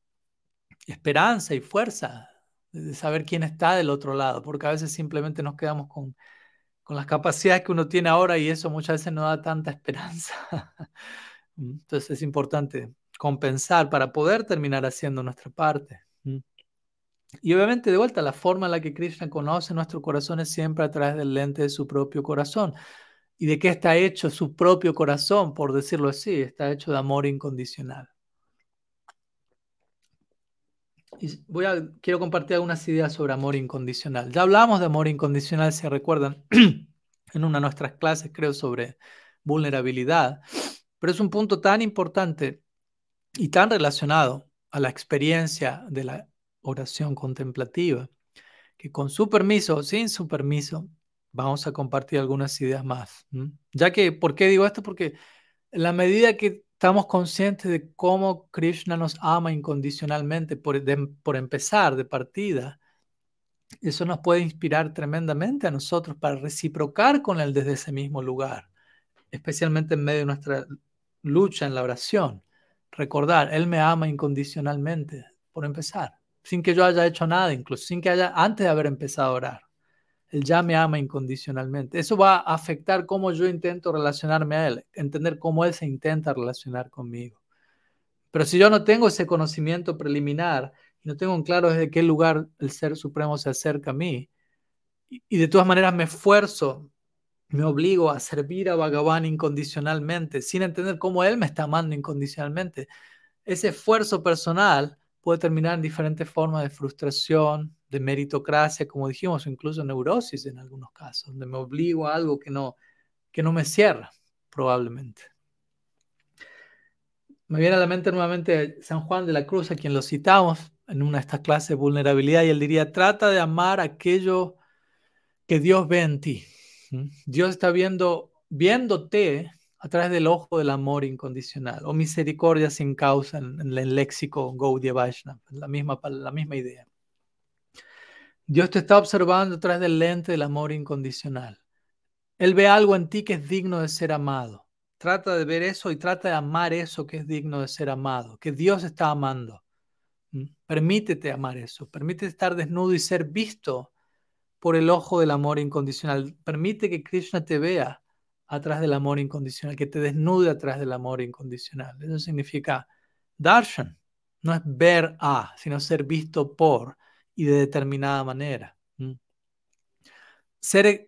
esperanza y fuerza de saber quién está del otro lado, porque a veces simplemente nos quedamos con, con las capacidades que uno tiene ahora y eso muchas veces no da tanta esperanza. Entonces es importante compensar para poder terminar haciendo nuestra parte. Y obviamente, de vuelta, la forma en la que Krishna conoce nuestro corazón es siempre a través del lente de su propio corazón. ¿Y de qué está hecho su propio corazón, por decirlo así? Está hecho de amor incondicional. Y quiero compartir algunas ideas sobre amor incondicional. Ya hablamos de amor incondicional, si recuerdan, en una de nuestras clases, creo, sobre vulnerabilidad, pero es un punto tan importante y tan relacionado a la experiencia de la oración contemplativa, que con su permiso o sin su permiso, vamos a compartir algunas ideas más. Ya que, ¿por qué digo esto? Porque la medida que estamos conscientes de cómo Krishna nos ama incondicionalmente, por, por empezar, de partida, eso nos puede inspirar tremendamente a nosotros para reciprocar con Él desde ese mismo lugar, especialmente en medio de nuestra lucha en la oración. Recordar, Él me ama incondicionalmente, por empezar, sin que yo haya hecho nada, incluso sin que haya, antes de haber empezado a orar. Él ya me ama incondicionalmente. Eso va a afectar cómo yo intento relacionarme a Él, entender cómo Él se intenta relacionar conmigo. Pero si yo no tengo ese conocimiento preliminar no tengo en claro desde qué lugar el Ser Supremo se acerca a mí, y, de todas maneras me esfuerzo, me obligo a servir a Bhagavan incondicionalmente, sin entender cómo Él me está amando incondicionalmente, ese esfuerzo personal puede terminar en diferentes formas de frustración, de meritocracia, como dijimos, incluso neurosis en algunos casos, donde me obligo a algo que no, que no me cierra, probablemente. Me viene a la mente nuevamente San Juan de la Cruz, a quien lo citamos en una de estas clases de vulnerabilidad, y él diría, trata de amar aquello que Dios ve en ti. ¿Mm? Dios está viendo, viéndote a través del ojo del amor incondicional, o misericordia sin causa en, el léxico Gaudiya Vaishnava, la misma, la misma idea. Dios te está observando a través del lente del amor incondicional. Él ve algo en ti que es digno de ser amado. Trata de ver eso y trata de amar eso que es digno de ser amado, que Dios está amando. ¿Mm? Permítete amar eso, permítete estar desnudo y ser visto por el ojo del amor incondicional. Permite que Krishna te vea atrás del amor incondicional, que te desnude atrás del amor incondicional. Eso significa darshan. No es ver a, sino ser visto por y de determinada manera. Ser,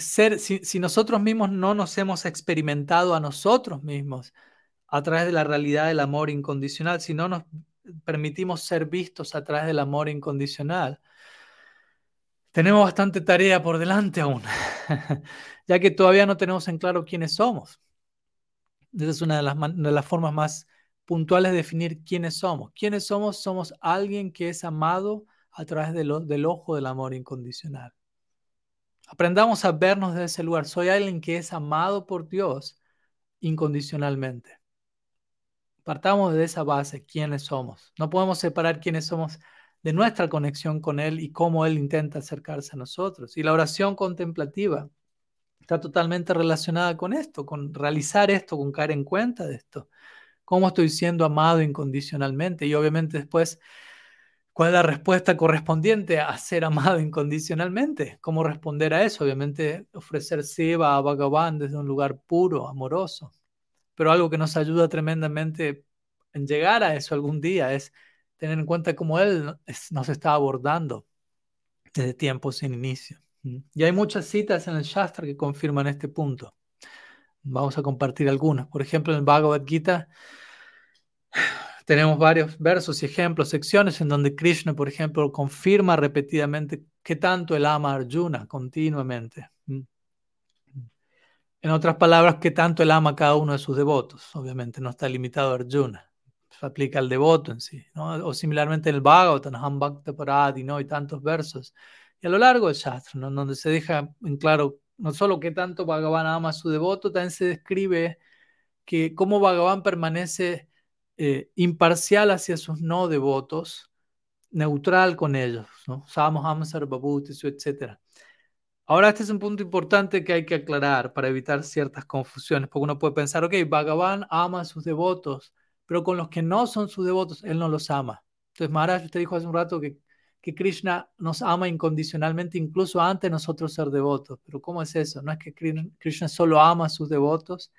ser, si, nosotros mismos no nos hemos experimentado a nosotros mismos a través de la realidad del amor incondicional, si no nos permitimos ser vistos a través del amor incondicional, tenemos bastante tarea por delante aún, ya que todavía no tenemos en claro quiénes somos. Esa es una de las, de las formas más puntuales de definir quiénes somos. ¿Quiénes somos? Somos alguien que es amado a través del ojo del amor incondicional. Aprendamos a vernos de ese lugar. Soy alguien que es amado por Dios incondicionalmente. Partamos de esa base, quiénes somos. No podemos separar quiénes somos de nuestra conexión con Él y cómo Él intenta acercarse a nosotros. Y la oración contemplativa está totalmente relacionada con esto, con realizar esto, con caer en cuenta de esto. Cómo estoy siendo amado incondicionalmente. Y obviamente después ¿Cuál es la respuesta correspondiente a ser amado incondicionalmente? ¿Cómo responder a eso? Obviamente ofrecer Seva a Bhagavan desde un lugar puro, amoroso. Pero algo que nos ayuda tremendamente en llegar a eso algún día es tener en cuenta cómo Él nos está abordando desde tiempos sin inicio. Y hay muchas citas en el Shastra que confirman este punto. Vamos a compartir algunas. Por ejemplo, en el Bhagavad Gita tenemos varios versos y ejemplos, secciones en donde Krishna, por ejemplo, confirma repetidamente que tanto él ama a Arjuna continuamente. En otras palabras, que tanto él ama a cada uno de sus devotos. Obviamente no está limitado a Arjuna, se aplica al devoto en sí. O similarmente en el Bhagavatam, Ham Bhakta Paradi, ¿no? hay tantos versos. Y a lo largo del Shastra, ¿no? donde se deja en claro no solo que tanto Bhagavan ama a su devoto, también se describe que cómo Bhagavan permanece eh, imparcial hacia sus no devotos, neutral con ellos, ¿no? Etc. Ahora, este es un punto importante que hay que aclarar para evitar ciertas confusiones, porque uno puede pensar, ok, Bhagavan ama a sus devotos, pero con los que no son sus devotos, él no los ama. Entonces, Maharaj, usted dijo hace un rato que, que Krishna nos ama incondicionalmente, incluso antes de nosotros ser devotos. Pero ¿cómo es eso? No es que Krishna solo ama a sus devotos,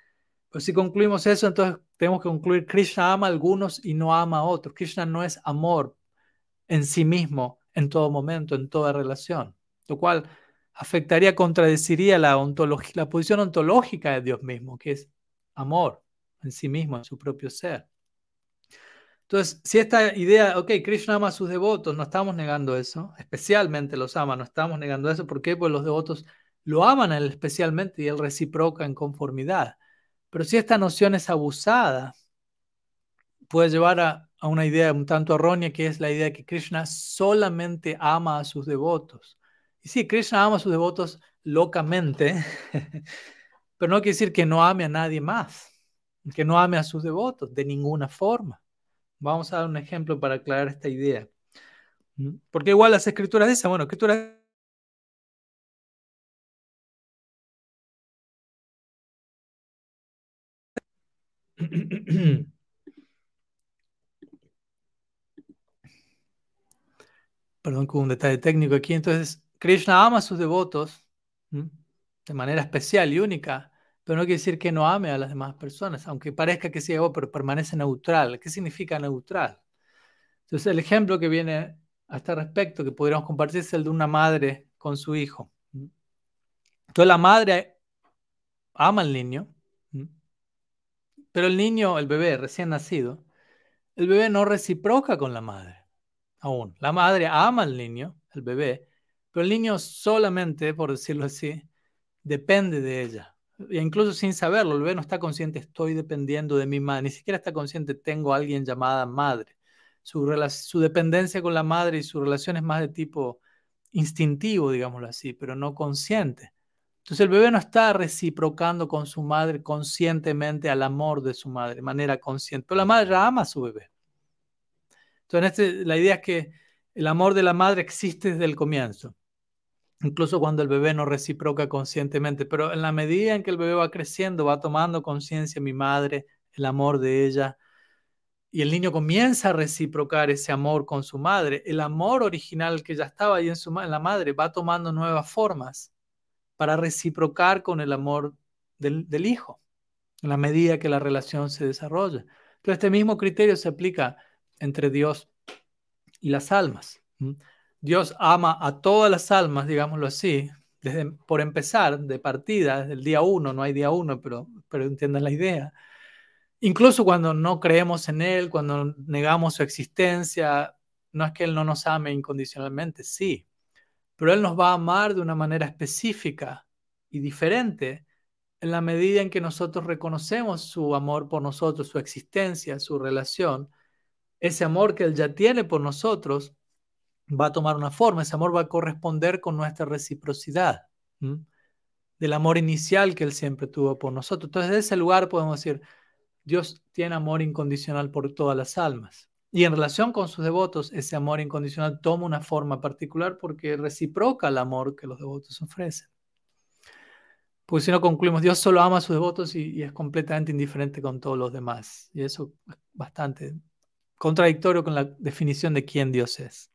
pues si concluimos eso, entonces tenemos que concluir, Krishna ama a algunos y no ama a otros. Krishna no es amor en sí mismo, en todo momento, en toda relación, lo cual afectaría, contradeciría la, la posición ontológica de Dios mismo, que es amor en sí mismo, en su propio ser. Entonces, si esta idea, ok, Krishna ama a sus devotos, no estamos negando eso, especialmente los ama, no estamos negando eso, ¿por qué? Pues los devotos lo aman a él especialmente y él reciproca en conformidad. Pero si esta noción es abusada, puede llevar a, una idea un tanto errónea, que es la idea de que Krishna solamente ama a sus devotos. Y sí, Krishna ama a sus devotos locamente, pero no quiere decir que no ame a nadie más, que no ame a sus devotos de ninguna forma. Vamos a dar un ejemplo para aclarar esta idea. ¿Mm? Porque igual las escrituras dicen, bueno, escrituras Perdón, con un detalle técnico aquí. Entonces, Krishna ama a sus devotos de manera especial y única, pero no quiere decir que no ame a las demás personas, aunque parezca que sí, pero permanece neutral. ¿Qué significa neutral? Entonces, el ejemplo que viene a este respecto que podríamos compartir es el de una madre con su hijo. Entonces, la madre ama al niño, pero el niño, el bebé recién nacido, el bebé no reciproca con la madre aún. La madre ama al niño, el bebé, pero el niño solamente, por decirlo así, depende de ella. E incluso sin saberlo, el bebé no está consciente, estoy dependiendo de mi madre, ni siquiera está consciente, tengo a alguien llamada madre. Su, su dependencia con la madre y su relación es más de tipo instintivo, digámoslo así, pero no consciente. Entonces el bebé no está reciprocando con su madre conscientemente al amor de su madre, de manera consciente, pero la madre ama a su bebé. Entonces este, la idea es que el amor de la madre existe desde el comienzo, incluso cuando el bebé no reciproca conscientemente, pero en la medida en que el bebé va creciendo, va tomando conciencia mi madre, el amor de ella, y el niño comienza a reciprocar ese amor con su madre, el amor original que ya estaba ahí en, su, en la madre va tomando nuevas formas para reciprocar con el amor del, hijo, en la medida que la relación se desarrolla. Pero este mismo criterio se aplica entre Dios y las almas. Dios ama a todas las almas, digámoslo así, por empezar, de partida, desde el día uno, no hay día uno, pero, pero entiendan la idea. Incluso cuando no creemos en Él, cuando negamos su existencia, no es que Él no nos ame incondicionalmente, sí, pero Él nos va a amar de una manera específica y diferente en la medida en que nosotros reconocemos su amor por nosotros, su existencia, su relación. Ese amor que Él ya tiene por nosotros va a tomar una forma, ese amor va a corresponder con nuestra reciprocidad, del amor inicial que Él siempre tuvo por nosotros. Entonces, desde ese lugar podemos decir, Dios tiene amor incondicional por todas las almas. Y en relación con sus devotos, ese amor incondicional toma una forma particular porque reciproca el amor que los devotos ofrecen. Porque si no concluimos, Dios solo ama a sus devotos y, es completamente indiferente con todos los demás. Y eso es bastante contradictorio con la definición de quién Dios es.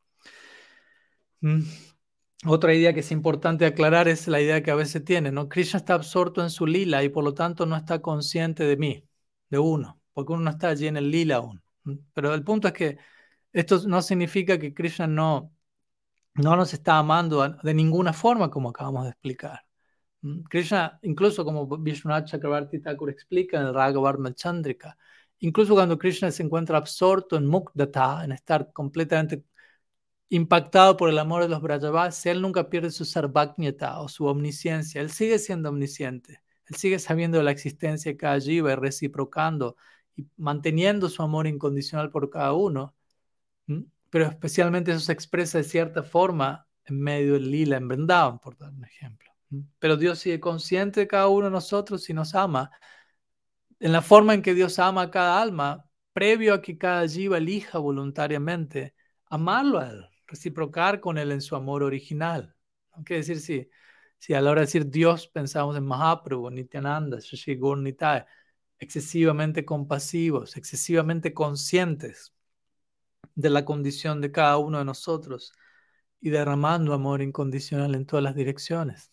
Mm. Otra idea que es importante aclarar es la idea que a veces tiene, ¿no? Krishna está absorto en su lila y por lo tanto no está consciente de mí, de uno, porque uno no está allí en el lila aún. Pero el punto es que esto no significa que Krishna no, no nos está amando de ninguna forma, como acabamos de explicar. Krishna, incluso como Vishwanath Chakravarti Thakur explica en el Raghavarma Chandrika, incluso cuando Krishna se encuentra absorto en Mukdata, en estar completamente impactado por el amor de los Brajavas, él nunca pierde su sarvagnyata o su omnisciencia, él sigue siendo omnisciente, él sigue sabiendo de la existencia de cada jiva y reciprocando y manteniendo su amor incondicional por cada uno, pero especialmente eso se expresa de cierta forma en medio del lila en Vrindavan, por dar un ejemplo. Pero Dios sigue consciente de cada uno de nosotros y nos ama en la forma en que Dios ama a cada alma, previo a que cada jiva elija voluntariamente amarlo a él, reciprocar con él en su amor original. Quiere decir, si, si a la hora de decir Dios pensamos en Mahaprabhu, Nityananda, Shashi Nitai, excesivamente compasivos, excesivamente conscientes de la condición de cada uno de nosotros y derramando amor incondicional en todas las direcciones.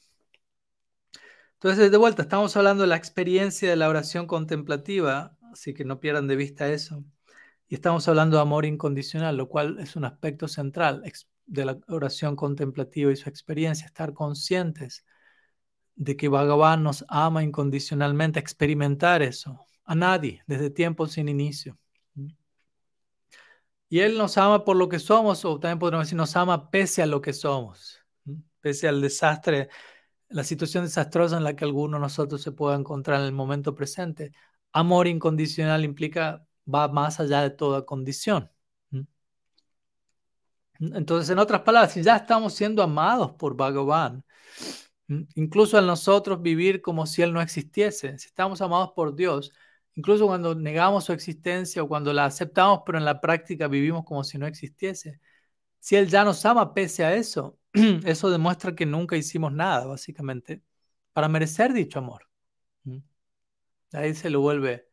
Entonces, de vuelta, estamos hablando de la experiencia de la oración contemplativa, así que no pierdan de vista eso. Y estamos hablando de amor incondicional, lo cual es un aspecto central de la oración contemplativa y su experiencia, estar conscientes de que Bhagavan nos ama incondicionalmente, experimentar eso, a nadie, desde tiempos sin inicio. Y Él nos ama por lo que somos, o también podemos decir, nos ama pese a lo que somos, pese al desastre, la situación desastrosa en la que alguno de nosotros se pueda encontrar en el momento presente. Amor incondicional implica, va más allá de toda condición. Entonces, en otras palabras, si ya estamos siendo amados por Bhagavan, incluso al nosotros vivir como si Él no existiese, si estamos amados por Dios, Incluso cuando negamos su existencia o cuando la aceptamos, pero en la práctica vivimos como si no existiese. Si Él ya nos ama pese a eso, eso demuestra que nunca hicimos nada, básicamente, para merecer dicho amor. Ahí se lo vuelve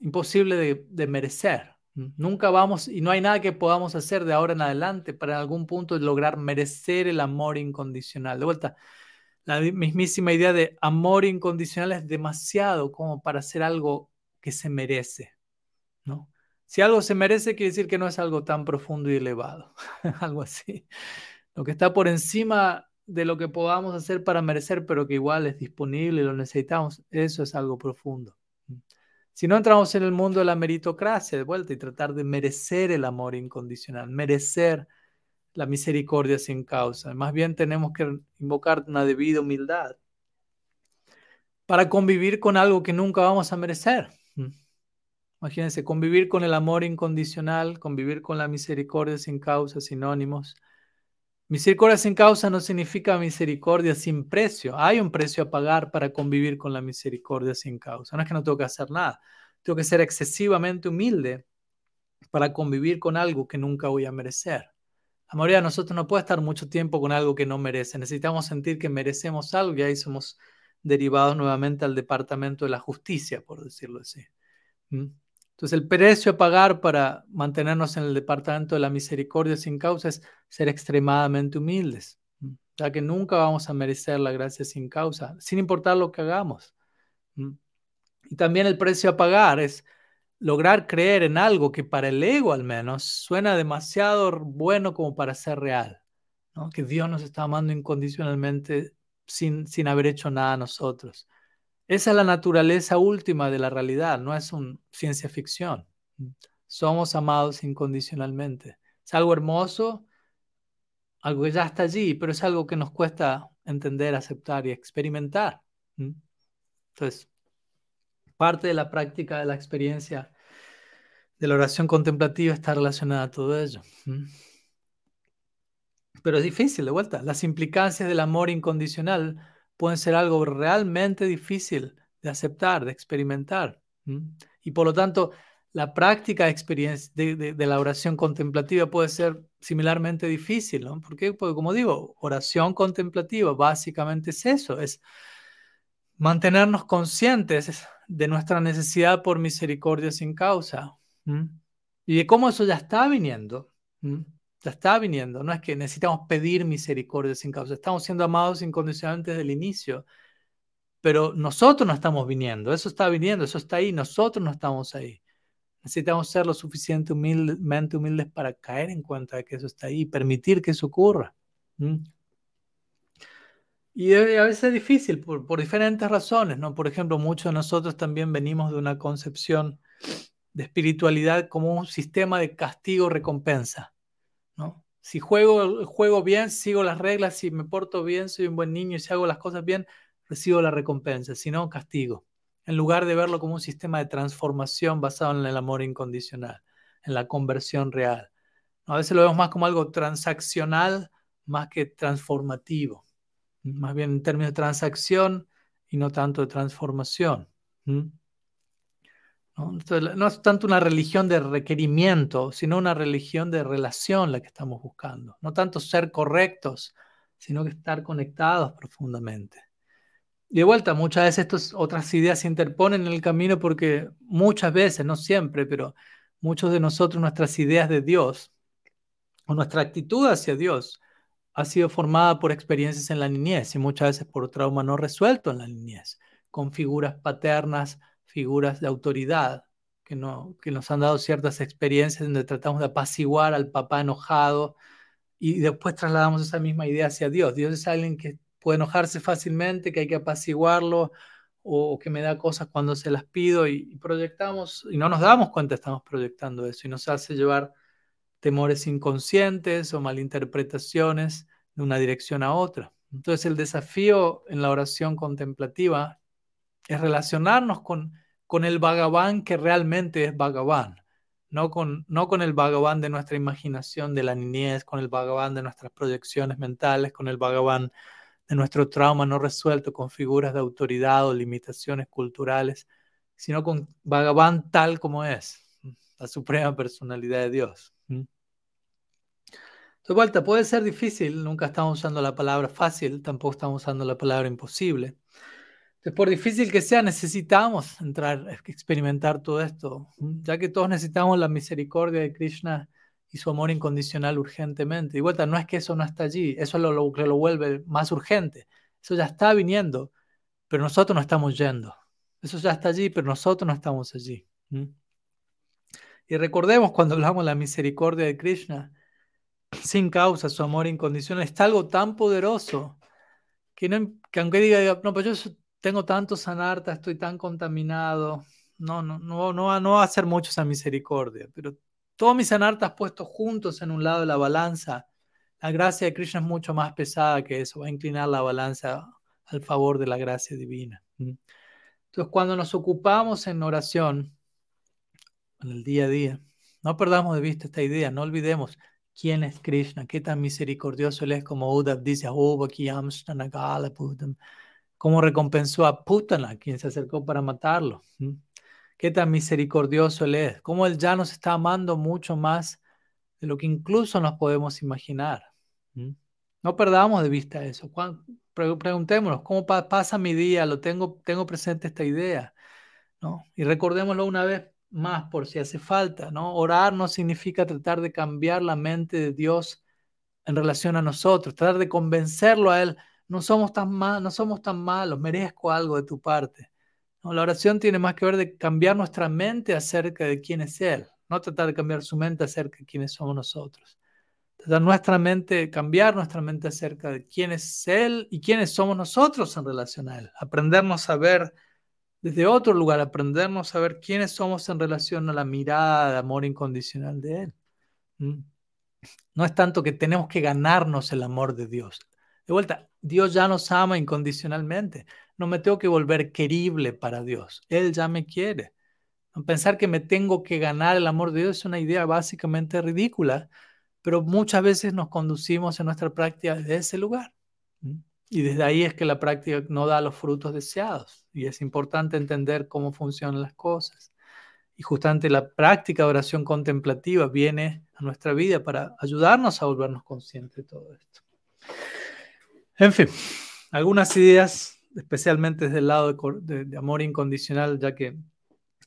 imposible de, merecer. Nunca vamos, y no hay nada que podamos hacer de ahora en adelante para en algún punto lograr merecer el amor incondicional. De vuelta, la mismísima idea de amor incondicional es demasiado como para hacer algo que se merece, ¿no? Si algo se merece, quiere decir que no es algo tan profundo y elevado, algo así. Lo que está por encima de lo que podamos hacer para merecer, pero que igual es disponible y lo necesitamos, eso es algo profundo. Si no entramos en el mundo de la meritocracia de vuelta y tratar de merecer el amor incondicional, merecer la misericordia sin causa, más bien tenemos que invocar una debida humildad para convivir con algo que nunca vamos a merecer. Imagínense, convivir con el amor incondicional, convivir con la misericordia sin causa, sinónimos. Misericordia sin causa no significa misericordia sin precio. Hay un precio a pagar para convivir con la misericordia sin causa. No es que no tengo que hacer nada. Tengo que ser excesivamente humilde para convivir con algo que nunca voy a merecer. La mayoría de nosotros no puede estar mucho tiempo con algo que no merece. Necesitamos sentir que merecemos algo y ahí somos derivados nuevamente al departamento de la justicia, por decirlo así. Entonces, el precio a pagar para mantenernos en el departamento de la misericordia sin causa es ser extremadamente humildes, ya que nunca vamos a merecer la gracia sin causa, sin importar lo que hagamos. Y también el precio a pagar es lograr creer en algo que para el ego al menos suena demasiado bueno como para ser real, que Dios nos está amando incondicionalmente sin, sin haber hecho nada a nosotros. Esa es la naturaleza última de la realidad, no es un ciencia ficción. Somos amados incondicionalmente. Es algo hermoso, algo que ya está allí, pero es algo que nos cuesta entender, aceptar y experimentar. Entonces, parte de la práctica de la experiencia de la oración contemplativa está relacionada a todo ello. Pero es difícil, de vuelta. Las implicancias del amor incondicional pueden ser algo realmente difícil de aceptar, de experimentar. Y por lo tanto, la práctica de, de, la oración contemplativa puede ser similarmente difícil, ¿no? ¿Por qué? Porque como digo, oración contemplativa básicamente es eso, es mantenernos conscientes de nuestra necesidad por misericordia sin causa y de cómo eso ya está viniendo, ya está viniendo. No es que necesitamos pedir misericordia sin causa. Estamos siendo amados incondicionalmente desde el inicio. Pero nosotros no estamos viniendo. Eso está viniendo, eso está ahí. Nosotros no estamos ahí. Necesitamos ser lo suficientemente humildes para caer en cuenta de que eso está ahí y permitir que eso ocurra. Y a veces es difícil por, por, diferentes razones, ¿no? Por ejemplo, muchos de nosotros también venimos de una concepción de espiritualidad como un sistema de castigo-recompensa. Si juego, juego bien, sigo las reglas, si me porto bien, soy un buen niño y si hago las cosas bien, recibo la recompensa, si no, castigo. En lugar de verlo como un sistema de transformación basado en el amor incondicional, en la conversión real. A veces lo vemos más como algo transaccional más que transformativo. Más bien en términos de transacción y no tanto de transformación. ¿No? es tanto una religión de requerimiento, sino una religión de relación la que estamos buscando. No tanto ser correctos, sino que estar conectados profundamente. Y de vuelta, muchas veces estas otras ideas se interponen en el camino porque muchas veces, no siempre, pero muchos de nosotros, nuestras ideas de Dios o nuestra actitud hacia Dios ha sido formada por experiencias en la niñez y muchas veces por trauma no resuelto en la niñez, con figuras paternas figuras de autoridad que, no, que nos han dado ciertas experiencias donde tratamos de apaciguar al papá enojado y después trasladamos esa misma idea hacia Dios. Dios es alguien que puede enojarse fácilmente, que hay que apaciguarlo o, que me da cosas cuando se las pido y, proyectamos y no nos damos cuenta estamos proyectando eso y nos hace llevar temores inconscientes o malinterpretaciones de una dirección a otra. Entonces el desafío en la oración contemplativa es relacionarnos con, con el Bhagavan que realmente es Bhagavan, no con, no con el Bhagavan de nuestra imaginación de la niñez, con el Bhagavan de nuestras proyecciones mentales, con el Bhagavan de nuestro trauma no resuelto con figuras de autoridad o limitaciones culturales, sino con Bhagavan tal como es, la suprema personalidad de Dios. De vuelta, puede ser difícil, nunca estamos usando la palabra fácil, tampoco estamos usando la palabra imposible. Entonces, por difícil que sea, necesitamos entrar, experimentar todo esto, ya que todos necesitamos la misericordia de Krishna y su amor incondicional urgentemente. De vuelta, no es que eso no está allí, eso es lo que lo vuelve más urgente. Eso ya está viniendo, pero nosotros no estamos yendo. Eso ya está allí, pero nosotros no estamos allí. Y recordemos cuando hablamos de la misericordia de Krishna, sin causa, su amor incondicional, está algo tan poderoso que, no, que aunque diga, no, pues yo tengo tanto sanarta, estoy tan contaminado, no, no, no, no, no va a hacer mucho esa misericordia, pero todos mis sanartas puestos juntos en un lado de la balanza, la gracia de Krishna es mucho más pesada que eso, va a inclinar la balanza al favor de la gracia divina. Entonces, cuando nos ocupamos en oración, en el día a día, no perdamos de vista esta idea, no olvidemos, quién es Krishna, qué tan misericordioso él es, como Uddhav dice, cómo recompensó a Putana, quien se acercó para matarlo. Qué tan misericordioso él es, cómo él ya nos está amando mucho más de lo que incluso nos podemos imaginar. No perdamos de vista eso. Preguntémonos, ¿cómo pasa mi día? Lo tengo, tengo presente esta idea. ¿no? Y recordémoslo una vez más por si hace falta, ¿no? Orar no significa tratar de cambiar la mente de Dios en relación a nosotros, tratar de convencerlo a Él, no somos tan, mal, no somos tan malos, merezco algo de tu parte. La oración tiene más que ver de cambiar nuestra mente acerca de quién es Él, no tratar de cambiar su mente acerca de quiénes somos nosotros. Tratar nuestra mente, cambiar nuestra mente acerca de quién es Él y quiénes somos nosotros en relación a Él. Aprendernos a ver desde otro lugar, aprendernos a ver quiénes somos en relación a la mirada de amor incondicional de Él. No es tanto que tenemos que ganarnos el amor de Dios. De vuelta, Dios ya nos ama incondicionalmente. No me tengo que volver querible para Dios. Él ya me quiere. Pensar que me tengo que ganar el amor de Dios es una idea básicamente ridícula, pero muchas veces nos conducimos en nuestra práctica desde ese lugar. Y desde ahí es que la práctica no da los frutos deseados. Y es importante entender cómo funcionan las cosas. Y justamente la práctica de oración contemplativa viene a nuestra vida para ayudarnos a volvernos conscientes de todo esto. En fin, algunas ideas, especialmente desde el lado de, amor incondicional, ya que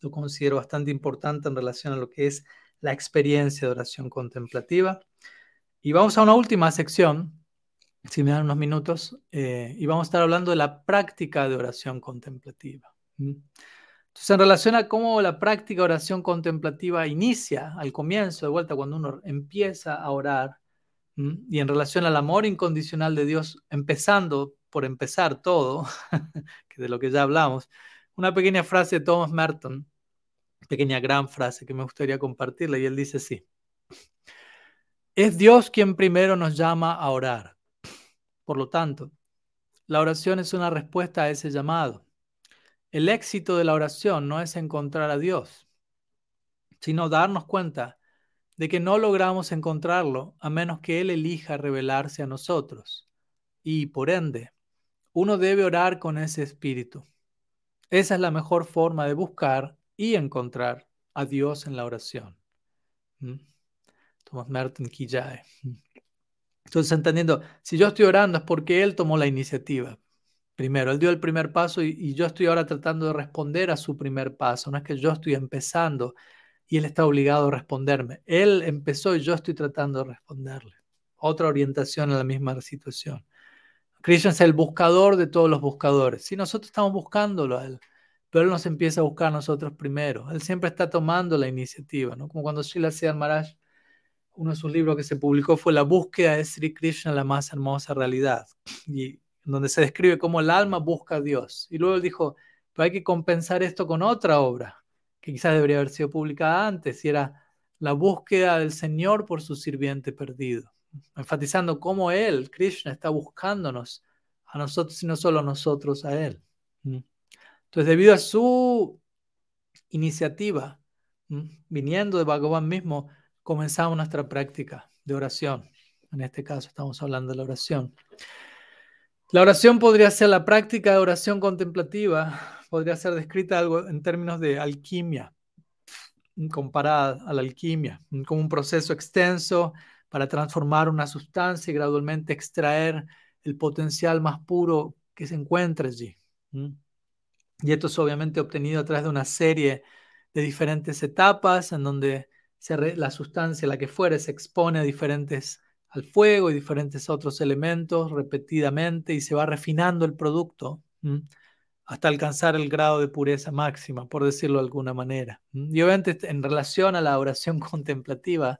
lo considero bastante importante en relación a lo que es la experiencia de oración contemplativa. Y vamos a una última sección si me dan unos minutos, eh, y vamos a estar hablando de la práctica de oración contemplativa. Entonces, en relación a cómo la práctica de oración contemplativa inicia al comienzo, de vuelta, cuando uno empieza a orar, y en relación al amor incondicional de Dios, empezando por empezar todo, que de lo que ya hablamos, una pequeña frase de Thomas Merton, pequeña gran frase que me gustaría compartirla, y él dice así, es Dios quien primero nos llama a orar por lo tanto, la oración es una respuesta a ese llamado. El éxito de la oración no es encontrar a Dios, sino darnos cuenta de que no logramos encontrarlo a menos que Él elija revelarse a nosotros. Y, por ende, uno debe orar con ese espíritu. Esa es la mejor forma de buscar y encontrar a Dios en la oración. ¿Mm? Thomas Merton Kijae. Entonces, entendiendo, si yo estoy orando es porque Él tomó la iniciativa. Primero, Él dio el primer paso y, yo estoy ahora tratando de responder a su primer paso. No es que yo estoy empezando y Él está obligado a responderme. Él empezó y yo estoy tratando de responderle. Otra orientación a la misma situación. Krishna es el buscador de todos los buscadores. Si nosotros estamos buscándolo a Él, pero Él nos empieza a buscar a nosotros primero. Él siempre está tomando la iniciativa, ¿no? Como cuando Srila Siddhar Maharaj uno de sus libros que se publicó fue La búsqueda de Sri Krishna, la más hermosa realidad, y donde se describe cómo el alma busca a Dios. Y luego él dijo, hay que compensar esto con otra obra, que quizás debería haber sido publicada antes, y era la búsqueda del Señor por su sirviente perdido, enfatizando cómo Él, Krishna, está buscándonos a nosotros y no solo nosotros a Él. Entonces, debido a su iniciativa, viniendo de Bhagavan mismo, comenzamos nuestra práctica de oración. En este caso estamos hablando de la oración. La oración podría ser la práctica de oración contemplativa, podría ser descrita algo en términos de alquimia, comparada a la alquimia, como un proceso extenso para transformar una sustancia y gradualmente extraer el potencial más puro que se encuentra allí. Y esto es obviamente obtenido a través de una serie de diferentes etapas en donde la sustancia, la que fuere, se expone a diferentes al fuego y diferentes otros elementos repetidamente y se va refinando el producto hasta alcanzar el grado de pureza máxima, por decirlo de alguna manera. Y obviamente en relación a la oración contemplativa,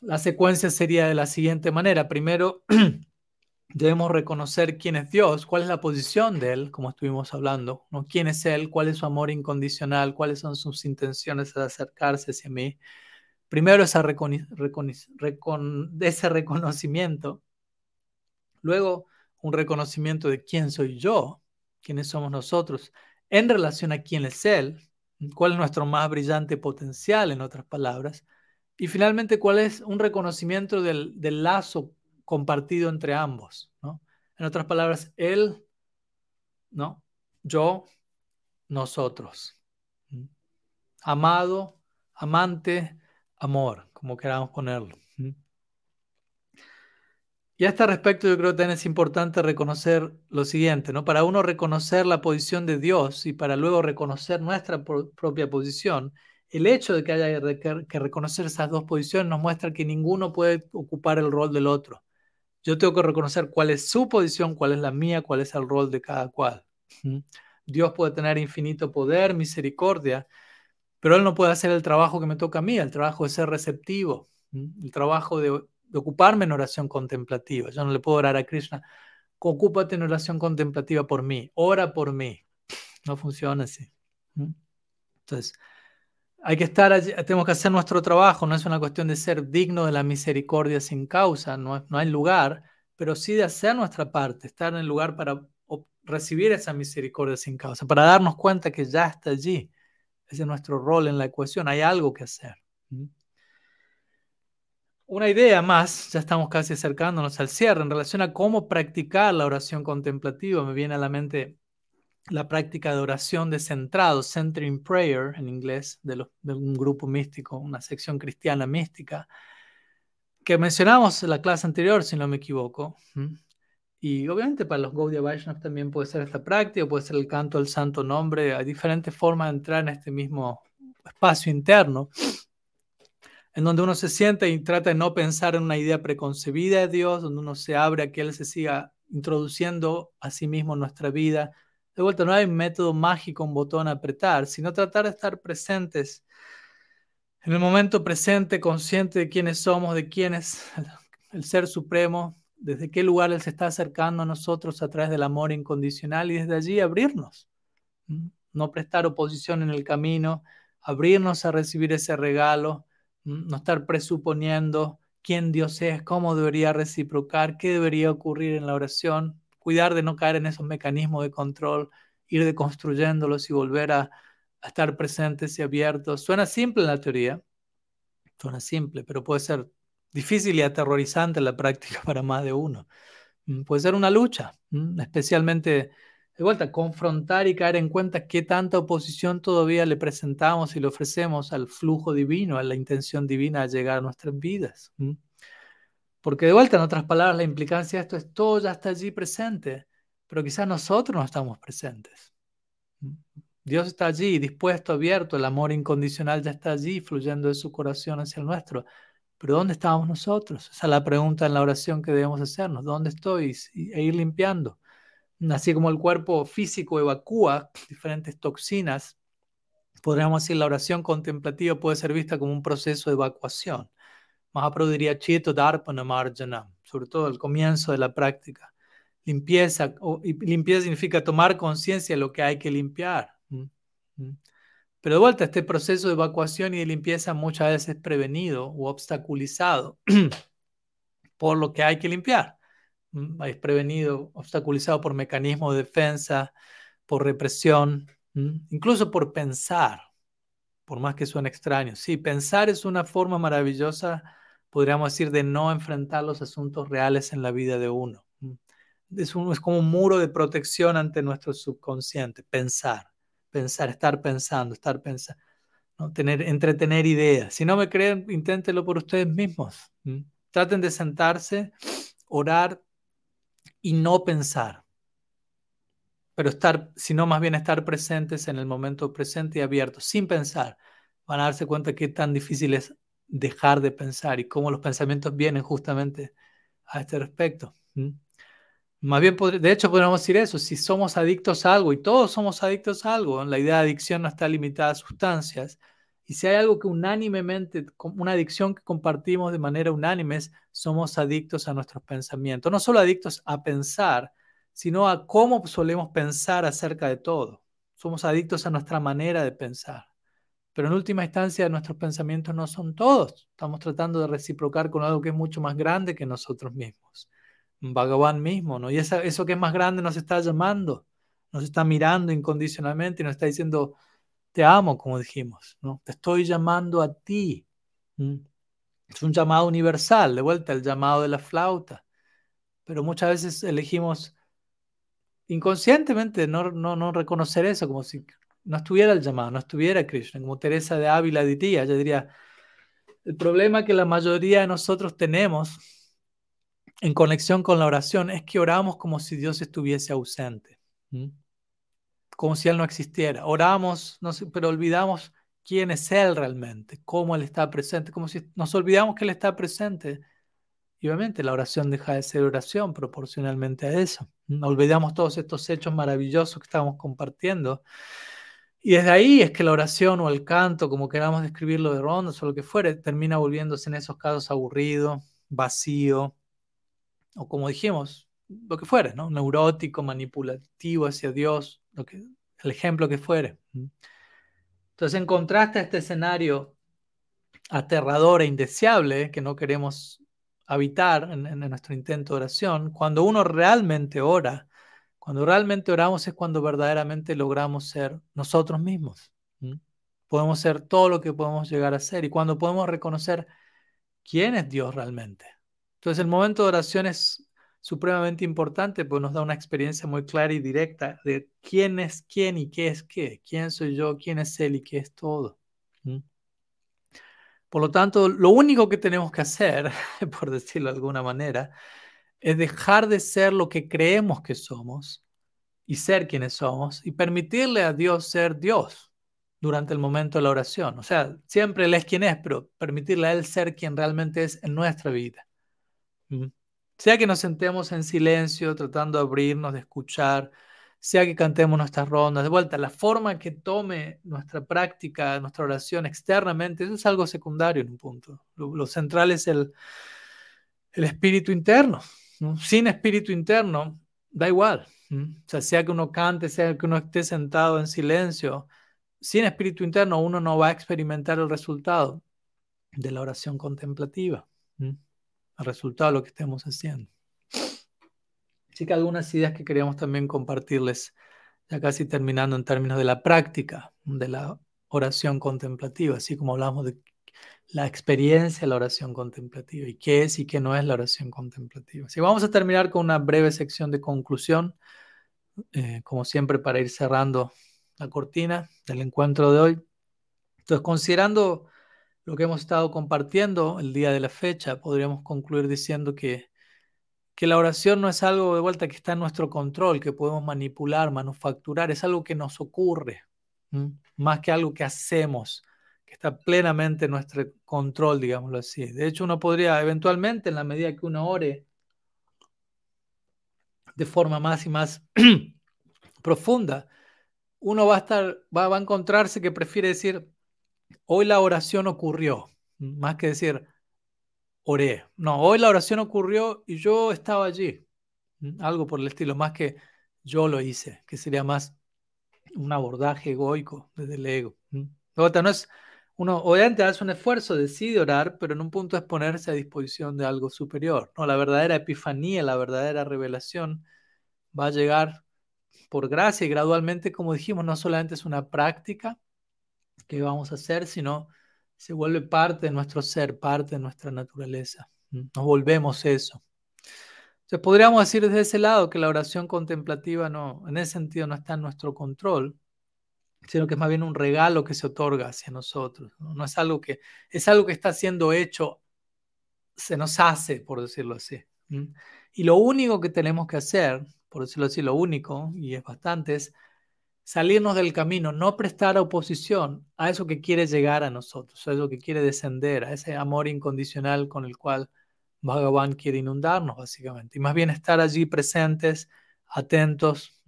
la secuencia sería de la siguiente manera. Primero, debemos reconocer quién es Dios, cuál es la posición de Él, como estuvimos hablando, ¿no? quién es Él, cuál es su amor incondicional, cuáles son sus intenciones de acercarse hacia mí. Primero ese reconocimiento, luego un reconocimiento de quién soy yo, quiénes somos nosotros, en relación a quién es Él, cuál es nuestro más brillante potencial, en otras palabras, y finalmente cuál es un reconocimiento del, lazo compartido entre ambos. ¿no? En otras palabras, Él, ¿no? yo, nosotros. Amado, amante, amor, como queramos ponerlo. Y a este respecto yo creo que también es importante reconocer lo siguiente, ¿no? Para uno reconocer la posición de Dios y para luego reconocer nuestra propia posición, el hecho de que haya que reconocer esas dos posiciones nos muestra que ninguno puede ocupar el rol del otro. Yo tengo que reconocer cuál es su posición, cuál es la mía, cuál es el rol de cada cual. Dios puede tener infinito poder, misericordia, pero Él no puede hacer el trabajo que me toca a mí, el trabajo de ser receptivo, el trabajo de, ocuparme en oración contemplativa. Yo no le puedo orar a Krishna, ocúpate en oración contemplativa por mí, ora por mí. No funciona así. Entonces, hay que estar allí, tenemos que hacer nuestro trabajo, no es una cuestión de ser digno de la misericordia sin causa, no, no hay lugar, pero sí de hacer nuestra parte, estar en el lugar para recibir esa misericordia sin causa, para darnos cuenta que ya está allí. Ese es nuestro rol en la ecuación, hay algo que hacer. Una idea más, ya estamos casi acercándonos al cierre, en relación a cómo practicar la oración contemplativa, me viene a la mente la práctica de oración de centrado, centering prayer en inglés, de, un grupo místico, una sección cristiana mística, que mencionamos en la clase anterior, si no me equivoco. Y obviamente para los Gaudiya Vaishnavas también puede ser esta práctica, puede ser el canto del santo nombre, hay diferentes formas de entrar en este mismo espacio interno, en donde uno se sienta y trata de no pensar en una idea preconcebida de Dios, donde uno se abre a que Él se siga introduciendo a sí mismo en nuestra vida, de vuelta, no hay un método mágico, un botón a apretar, sino tratar de estar presentes en el momento presente, consciente de quiénes somos, de quién es el Ser Supremo, desde qué lugar Él se está acercando a nosotros a través del amor incondicional y desde allí abrirnos. No prestar oposición en el camino, abrirnos a recibir ese regalo, no estar presuponiendo quién Dios es, cómo debería reciprocar, qué debería ocurrir en la oración, cuidar de no caer en esos mecanismos de control, ir deconstruyéndolos y volver a, estar presentes y abiertos. Suena simple en la teoría, suena simple, pero puede ser difícil y aterrorizante en la práctica para más de uno. Mm, puede ser una lucha, mm, especialmente de vuelta, confrontar y caer en cuenta qué tanta oposición todavía le presentamos y le ofrecemos al flujo divino, a la intención divina de llegar a nuestras vidas. Porque de vuelta, en otras palabras, la implicancia de esto es todo ya está allí presente, pero quizás nosotros no estamos presentes. Dios está allí, dispuesto, abierto, el amor incondicional ya está allí, fluyendo de su corazón hacia el nuestro. Pero ¿dónde estamos nosotros? Esa es la pregunta en la oración que debemos hacernos. ¿Dónde estoy? E ir limpiando. Así como el cuerpo físico evacúa diferentes toxinas, podríamos decir la oración contemplativa puede ser vista como un proceso de evacuación. Mahaprabhu diría Chito Darpana Marjana, sobre todo al comienzo de la práctica. Limpieza, limpieza significa tomar conciencia de lo que hay que limpiar. Pero de vuelta, este proceso de evacuación y de limpieza muchas veces es prevenido o obstaculizado por lo que hay que limpiar. Mm, es prevenido, obstaculizado por mecanismos de defensa, por represión, mm, incluso por pensar, por más que suene extraño. Sí, pensar es una forma maravillosa, podríamos decir, de no enfrentar los asuntos reales en la vida de uno. Mm. Es, como un muro de protección ante nuestro subconsciente, pensar pensar, estar pensando, estar pensando, ¿no? Tener, entretener ideas. Si no me creen, inténtenlo por ustedes mismos. Traten de sentarse, orar y no pensar. Pero estar, sino más bien estar presentes en el momento presente y abiertos, sin pensar. Van a darse cuenta que tan difícil es dejar de pensar y cómo los pensamientos vienen justamente a este respecto. Más bien, de hecho, podríamos decir eso, si somos adictos a algo, y todos somos adictos a algo, la idea de adicción no está limitada a sustancias, y si hay algo que unánimemente, una adicción que compartimos de manera unánime, somos adictos a nuestros pensamientos, no solo adictos a pensar, sino a cómo solemos pensar acerca de todo. Somos adictos a nuestra manera de pensar. Pero en última instancia, nuestros pensamientos no son todos. Estamos tratando de reciprocar con algo que es mucho más grande que nosotros mismos. Bhagavan mismo, ¿no? Y eso que es más grande nos está llamando, nos está mirando incondicionalmente y nos está diciendo, te amo, como dijimos, ¿no? Te estoy llamando a ti. Es un llamado universal, de vuelta, el llamado de la flauta. Pero muchas veces elegimos inconscientemente no, no, no reconocer eso, como si no estuviera el llamado, no estuviera Krishna, como Teresa de Ávila diría, ella diría, el problema que la mayoría de nosotros tenemos en conexión con la oración es que oramos como si Dios estuviese ausente, como si Él no existiera. Oramos, pero olvidamos quién es Él realmente, cómo Él está presente, como si nos olvidamos que Él está presente. Y obviamente la oración deja de ser oración proporcionalmente a eso. Olvidamos todos estos hechos maravillosos que estamos compartiendo. Y desde ahí es que la oración o el canto, como queramos describirlo de rondas o lo que fuere, termina volviéndose en esos casos aburrido, vacío, o como dijimos, lo que fuere. Neurótico, manipulativo hacia Dios, lo que, el ejemplo que fuere. Entonces, en contraste a este escenario aterrador e indeseable que no queremos habitar en, nuestro intento de oración, cuando uno realmente ora, cuando realmente oramos es cuando verdaderamente logramos ser nosotros mismos. Podemos ser todo lo que podemos llegar a ser y cuando podemos reconocer quién es Dios realmente. Entonces el momento de oración es supremamente importante, pues nos da una experiencia muy clara y directa de quién es quién y qué es qué, quién soy yo, quién es él y qué es todo. Por lo tanto, lo único que tenemos que hacer, por decirlo de alguna manera, es dejar de ser lo que creemos que somos y ser quienes somos y permitirle a Dios ser Dios durante el momento de la oración. O sea, siempre Él es quien es, pero permitirle a Él ser quien realmente es en nuestra vida. Sea que nos sentemos en silencio, tratando de abrirnos, de escuchar, sea que cantemos nuestras rondas, de vuelta, la forma que tome nuestra práctica, nuestra oración externamente, eso es algo secundario en un punto. Lo, central es el, el espíritu interno. Sin espíritu interno, da igual. O sea, sea que uno cante, sea que uno esté sentado en silencio, sin espíritu interno uno no va a experimentar el resultado de la oración contemplativa resultado de lo que estemos haciendo. Así que algunas ideas que queríamos también compartirles, ya casi terminando en términos de la práctica de la oración contemplativa, así como hablamos de la experiencia de la oración contemplativa y qué es y qué no es la oración contemplativa. Así vamos a terminar con una breve sección de conclusión, eh, como siempre para ir cerrando la cortina del encuentro de hoy. Entonces, considerando lo que hemos estado compartiendo el día de la fecha, podríamos concluir diciendo que, que la oración no es algo de vuelta que está en nuestro control, que podemos manipular, manufacturar, es algo que nos ocurre, más que algo que hacemos, que está plenamente en nuestro control, digámoslo así. De hecho, uno podría eventualmente, en la medida que uno ore de forma más y más profunda, uno va a estar, va, va a encontrarse que prefiere decir, hoy la oración ocurrió, más que decir, oré. No, hoy la oración ocurrió y yo estaba allí. Algo por el estilo, más que yo lo hice, que sería más un abordaje egoico desde el ego. No es, uno obviamente hace un esfuerzo, decide orar, pero en un punto es ponerse a disposición de algo superior. ¿no? La verdadera epifanía, la verdadera revelación va a llegar por gracia y gradualmente, como dijimos, no solamente es una práctica que vamos a hacer, sino se vuelve parte de nuestro ser, parte de nuestra naturaleza. Nos volvemos eso. Entonces podríamos decir desde ese lado que la oración contemplativa no, en ese sentido no está en nuestro control, sino que es más bien un regalo que se otorga hacia nosotros. No, es algo que es algo que está siendo hecho, se nos hace, por decirlo así. Y lo único que tenemos que hacer, por decirlo así, lo único, y es bastante, es salirnos del camino, no prestar oposición a eso que quiere llegar a nosotros, a eso que quiere descender, a ese amor incondicional con el cual Bhagavan quiere inundarnos, básicamente. Y más bien estar allí presentes, atentos,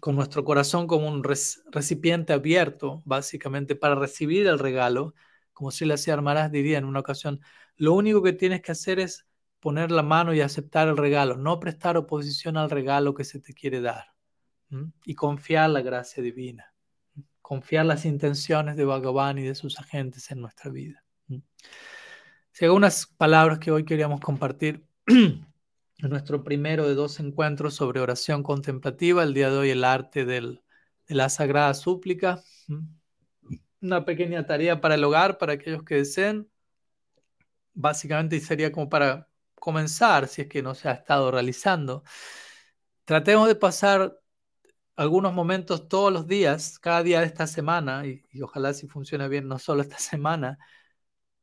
con nuestro corazón como un recipiente abierto, básicamente, para recibir el regalo, como si hacía Armarás diría en una ocasión, lo único que tienes que hacer es poner la mano y aceptar el regalo, no prestar oposición al regalo que se te quiere dar. Y confiar la gracia divina, confiar las intenciones de Bhagavan y de sus agentes en nuestra vida. Si algunas palabras que hoy queríamos compartir nuestro primero de dos encuentros sobre oración contemplativa, el día de hoy el arte de la sagrada súplica. Una pequeña tarea para el hogar, para aquellos que deseen. Básicamente sería como para comenzar, si es que no se ha estado realizando. Tratemos de pasar algunos momentos todos los días, cada día de esta semana, y, ojalá si funcione bien, no solo esta semana,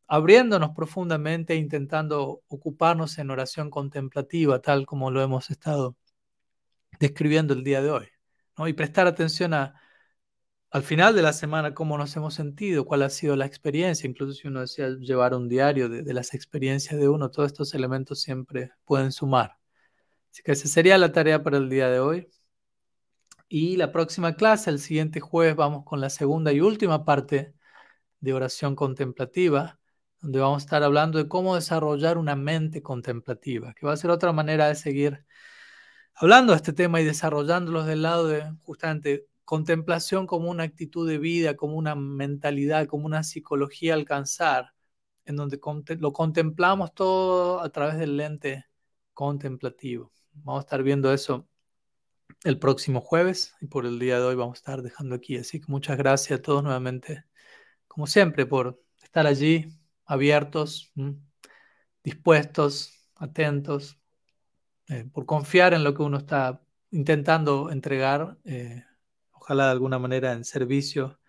abriéndonos profundamente e intentando ocuparnos en oración contemplativa, tal como lo hemos estado describiendo el día de hoy. ¿no? Y prestar atención a, al final de la semana cómo nos hemos sentido, cuál ha sido la experiencia, incluso si uno decía llevar un diario de, de las experiencias de uno, todos estos elementos siempre pueden sumar. Así que esa sería la tarea para el día de hoy. Y la próxima clase, el siguiente jueves, vamos con la segunda y última parte de oración contemplativa donde vamos a estar hablando de cómo desarrollar una mente contemplativa, que va a ser otra manera de seguir hablando de este tema y desarrollándolos del lado de justamente contemplación como una actitud de vida, como una mentalidad, como una psicología alcanzar, en donde lo contemplamos todo a través del lente contemplativo. Vamos a estar viendo eso el próximo jueves y por el día de hoy vamos a estar dejando aquí. Así que muchas gracias a todos nuevamente, como siempre, por estar allí, abiertos, dispuestos, atentos, eh, por confiar en lo que uno está intentando entregar, eh, ojalá de alguna manera en servicio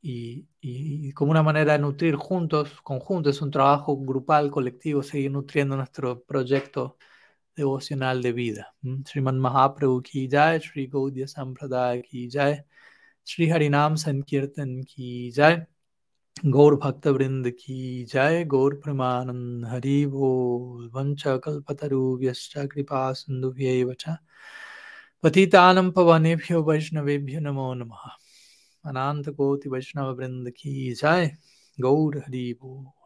y, como una manera de nutrir juntos, conjuntos, es un trabajo grupal, colectivo, seguir nutriendo nuestro proyecto devocional de vida. Sriman Mahaprabhu ki jai, Sri Gaudiya Sampradaya ki jai, Sri Harinam Sankirtan ki jai. गौर भक्त वृंद की जय गौर प्रमानंद हरि बोल वंश कल्पतरुभ्यश्च कृपा सिन्धुभ्यैव च पतितानं पवनेभ्यो वैष्णवेभ्यो नमो नमः अनंत कोटि वैष्णव वृंद की जय गौर हरि बोल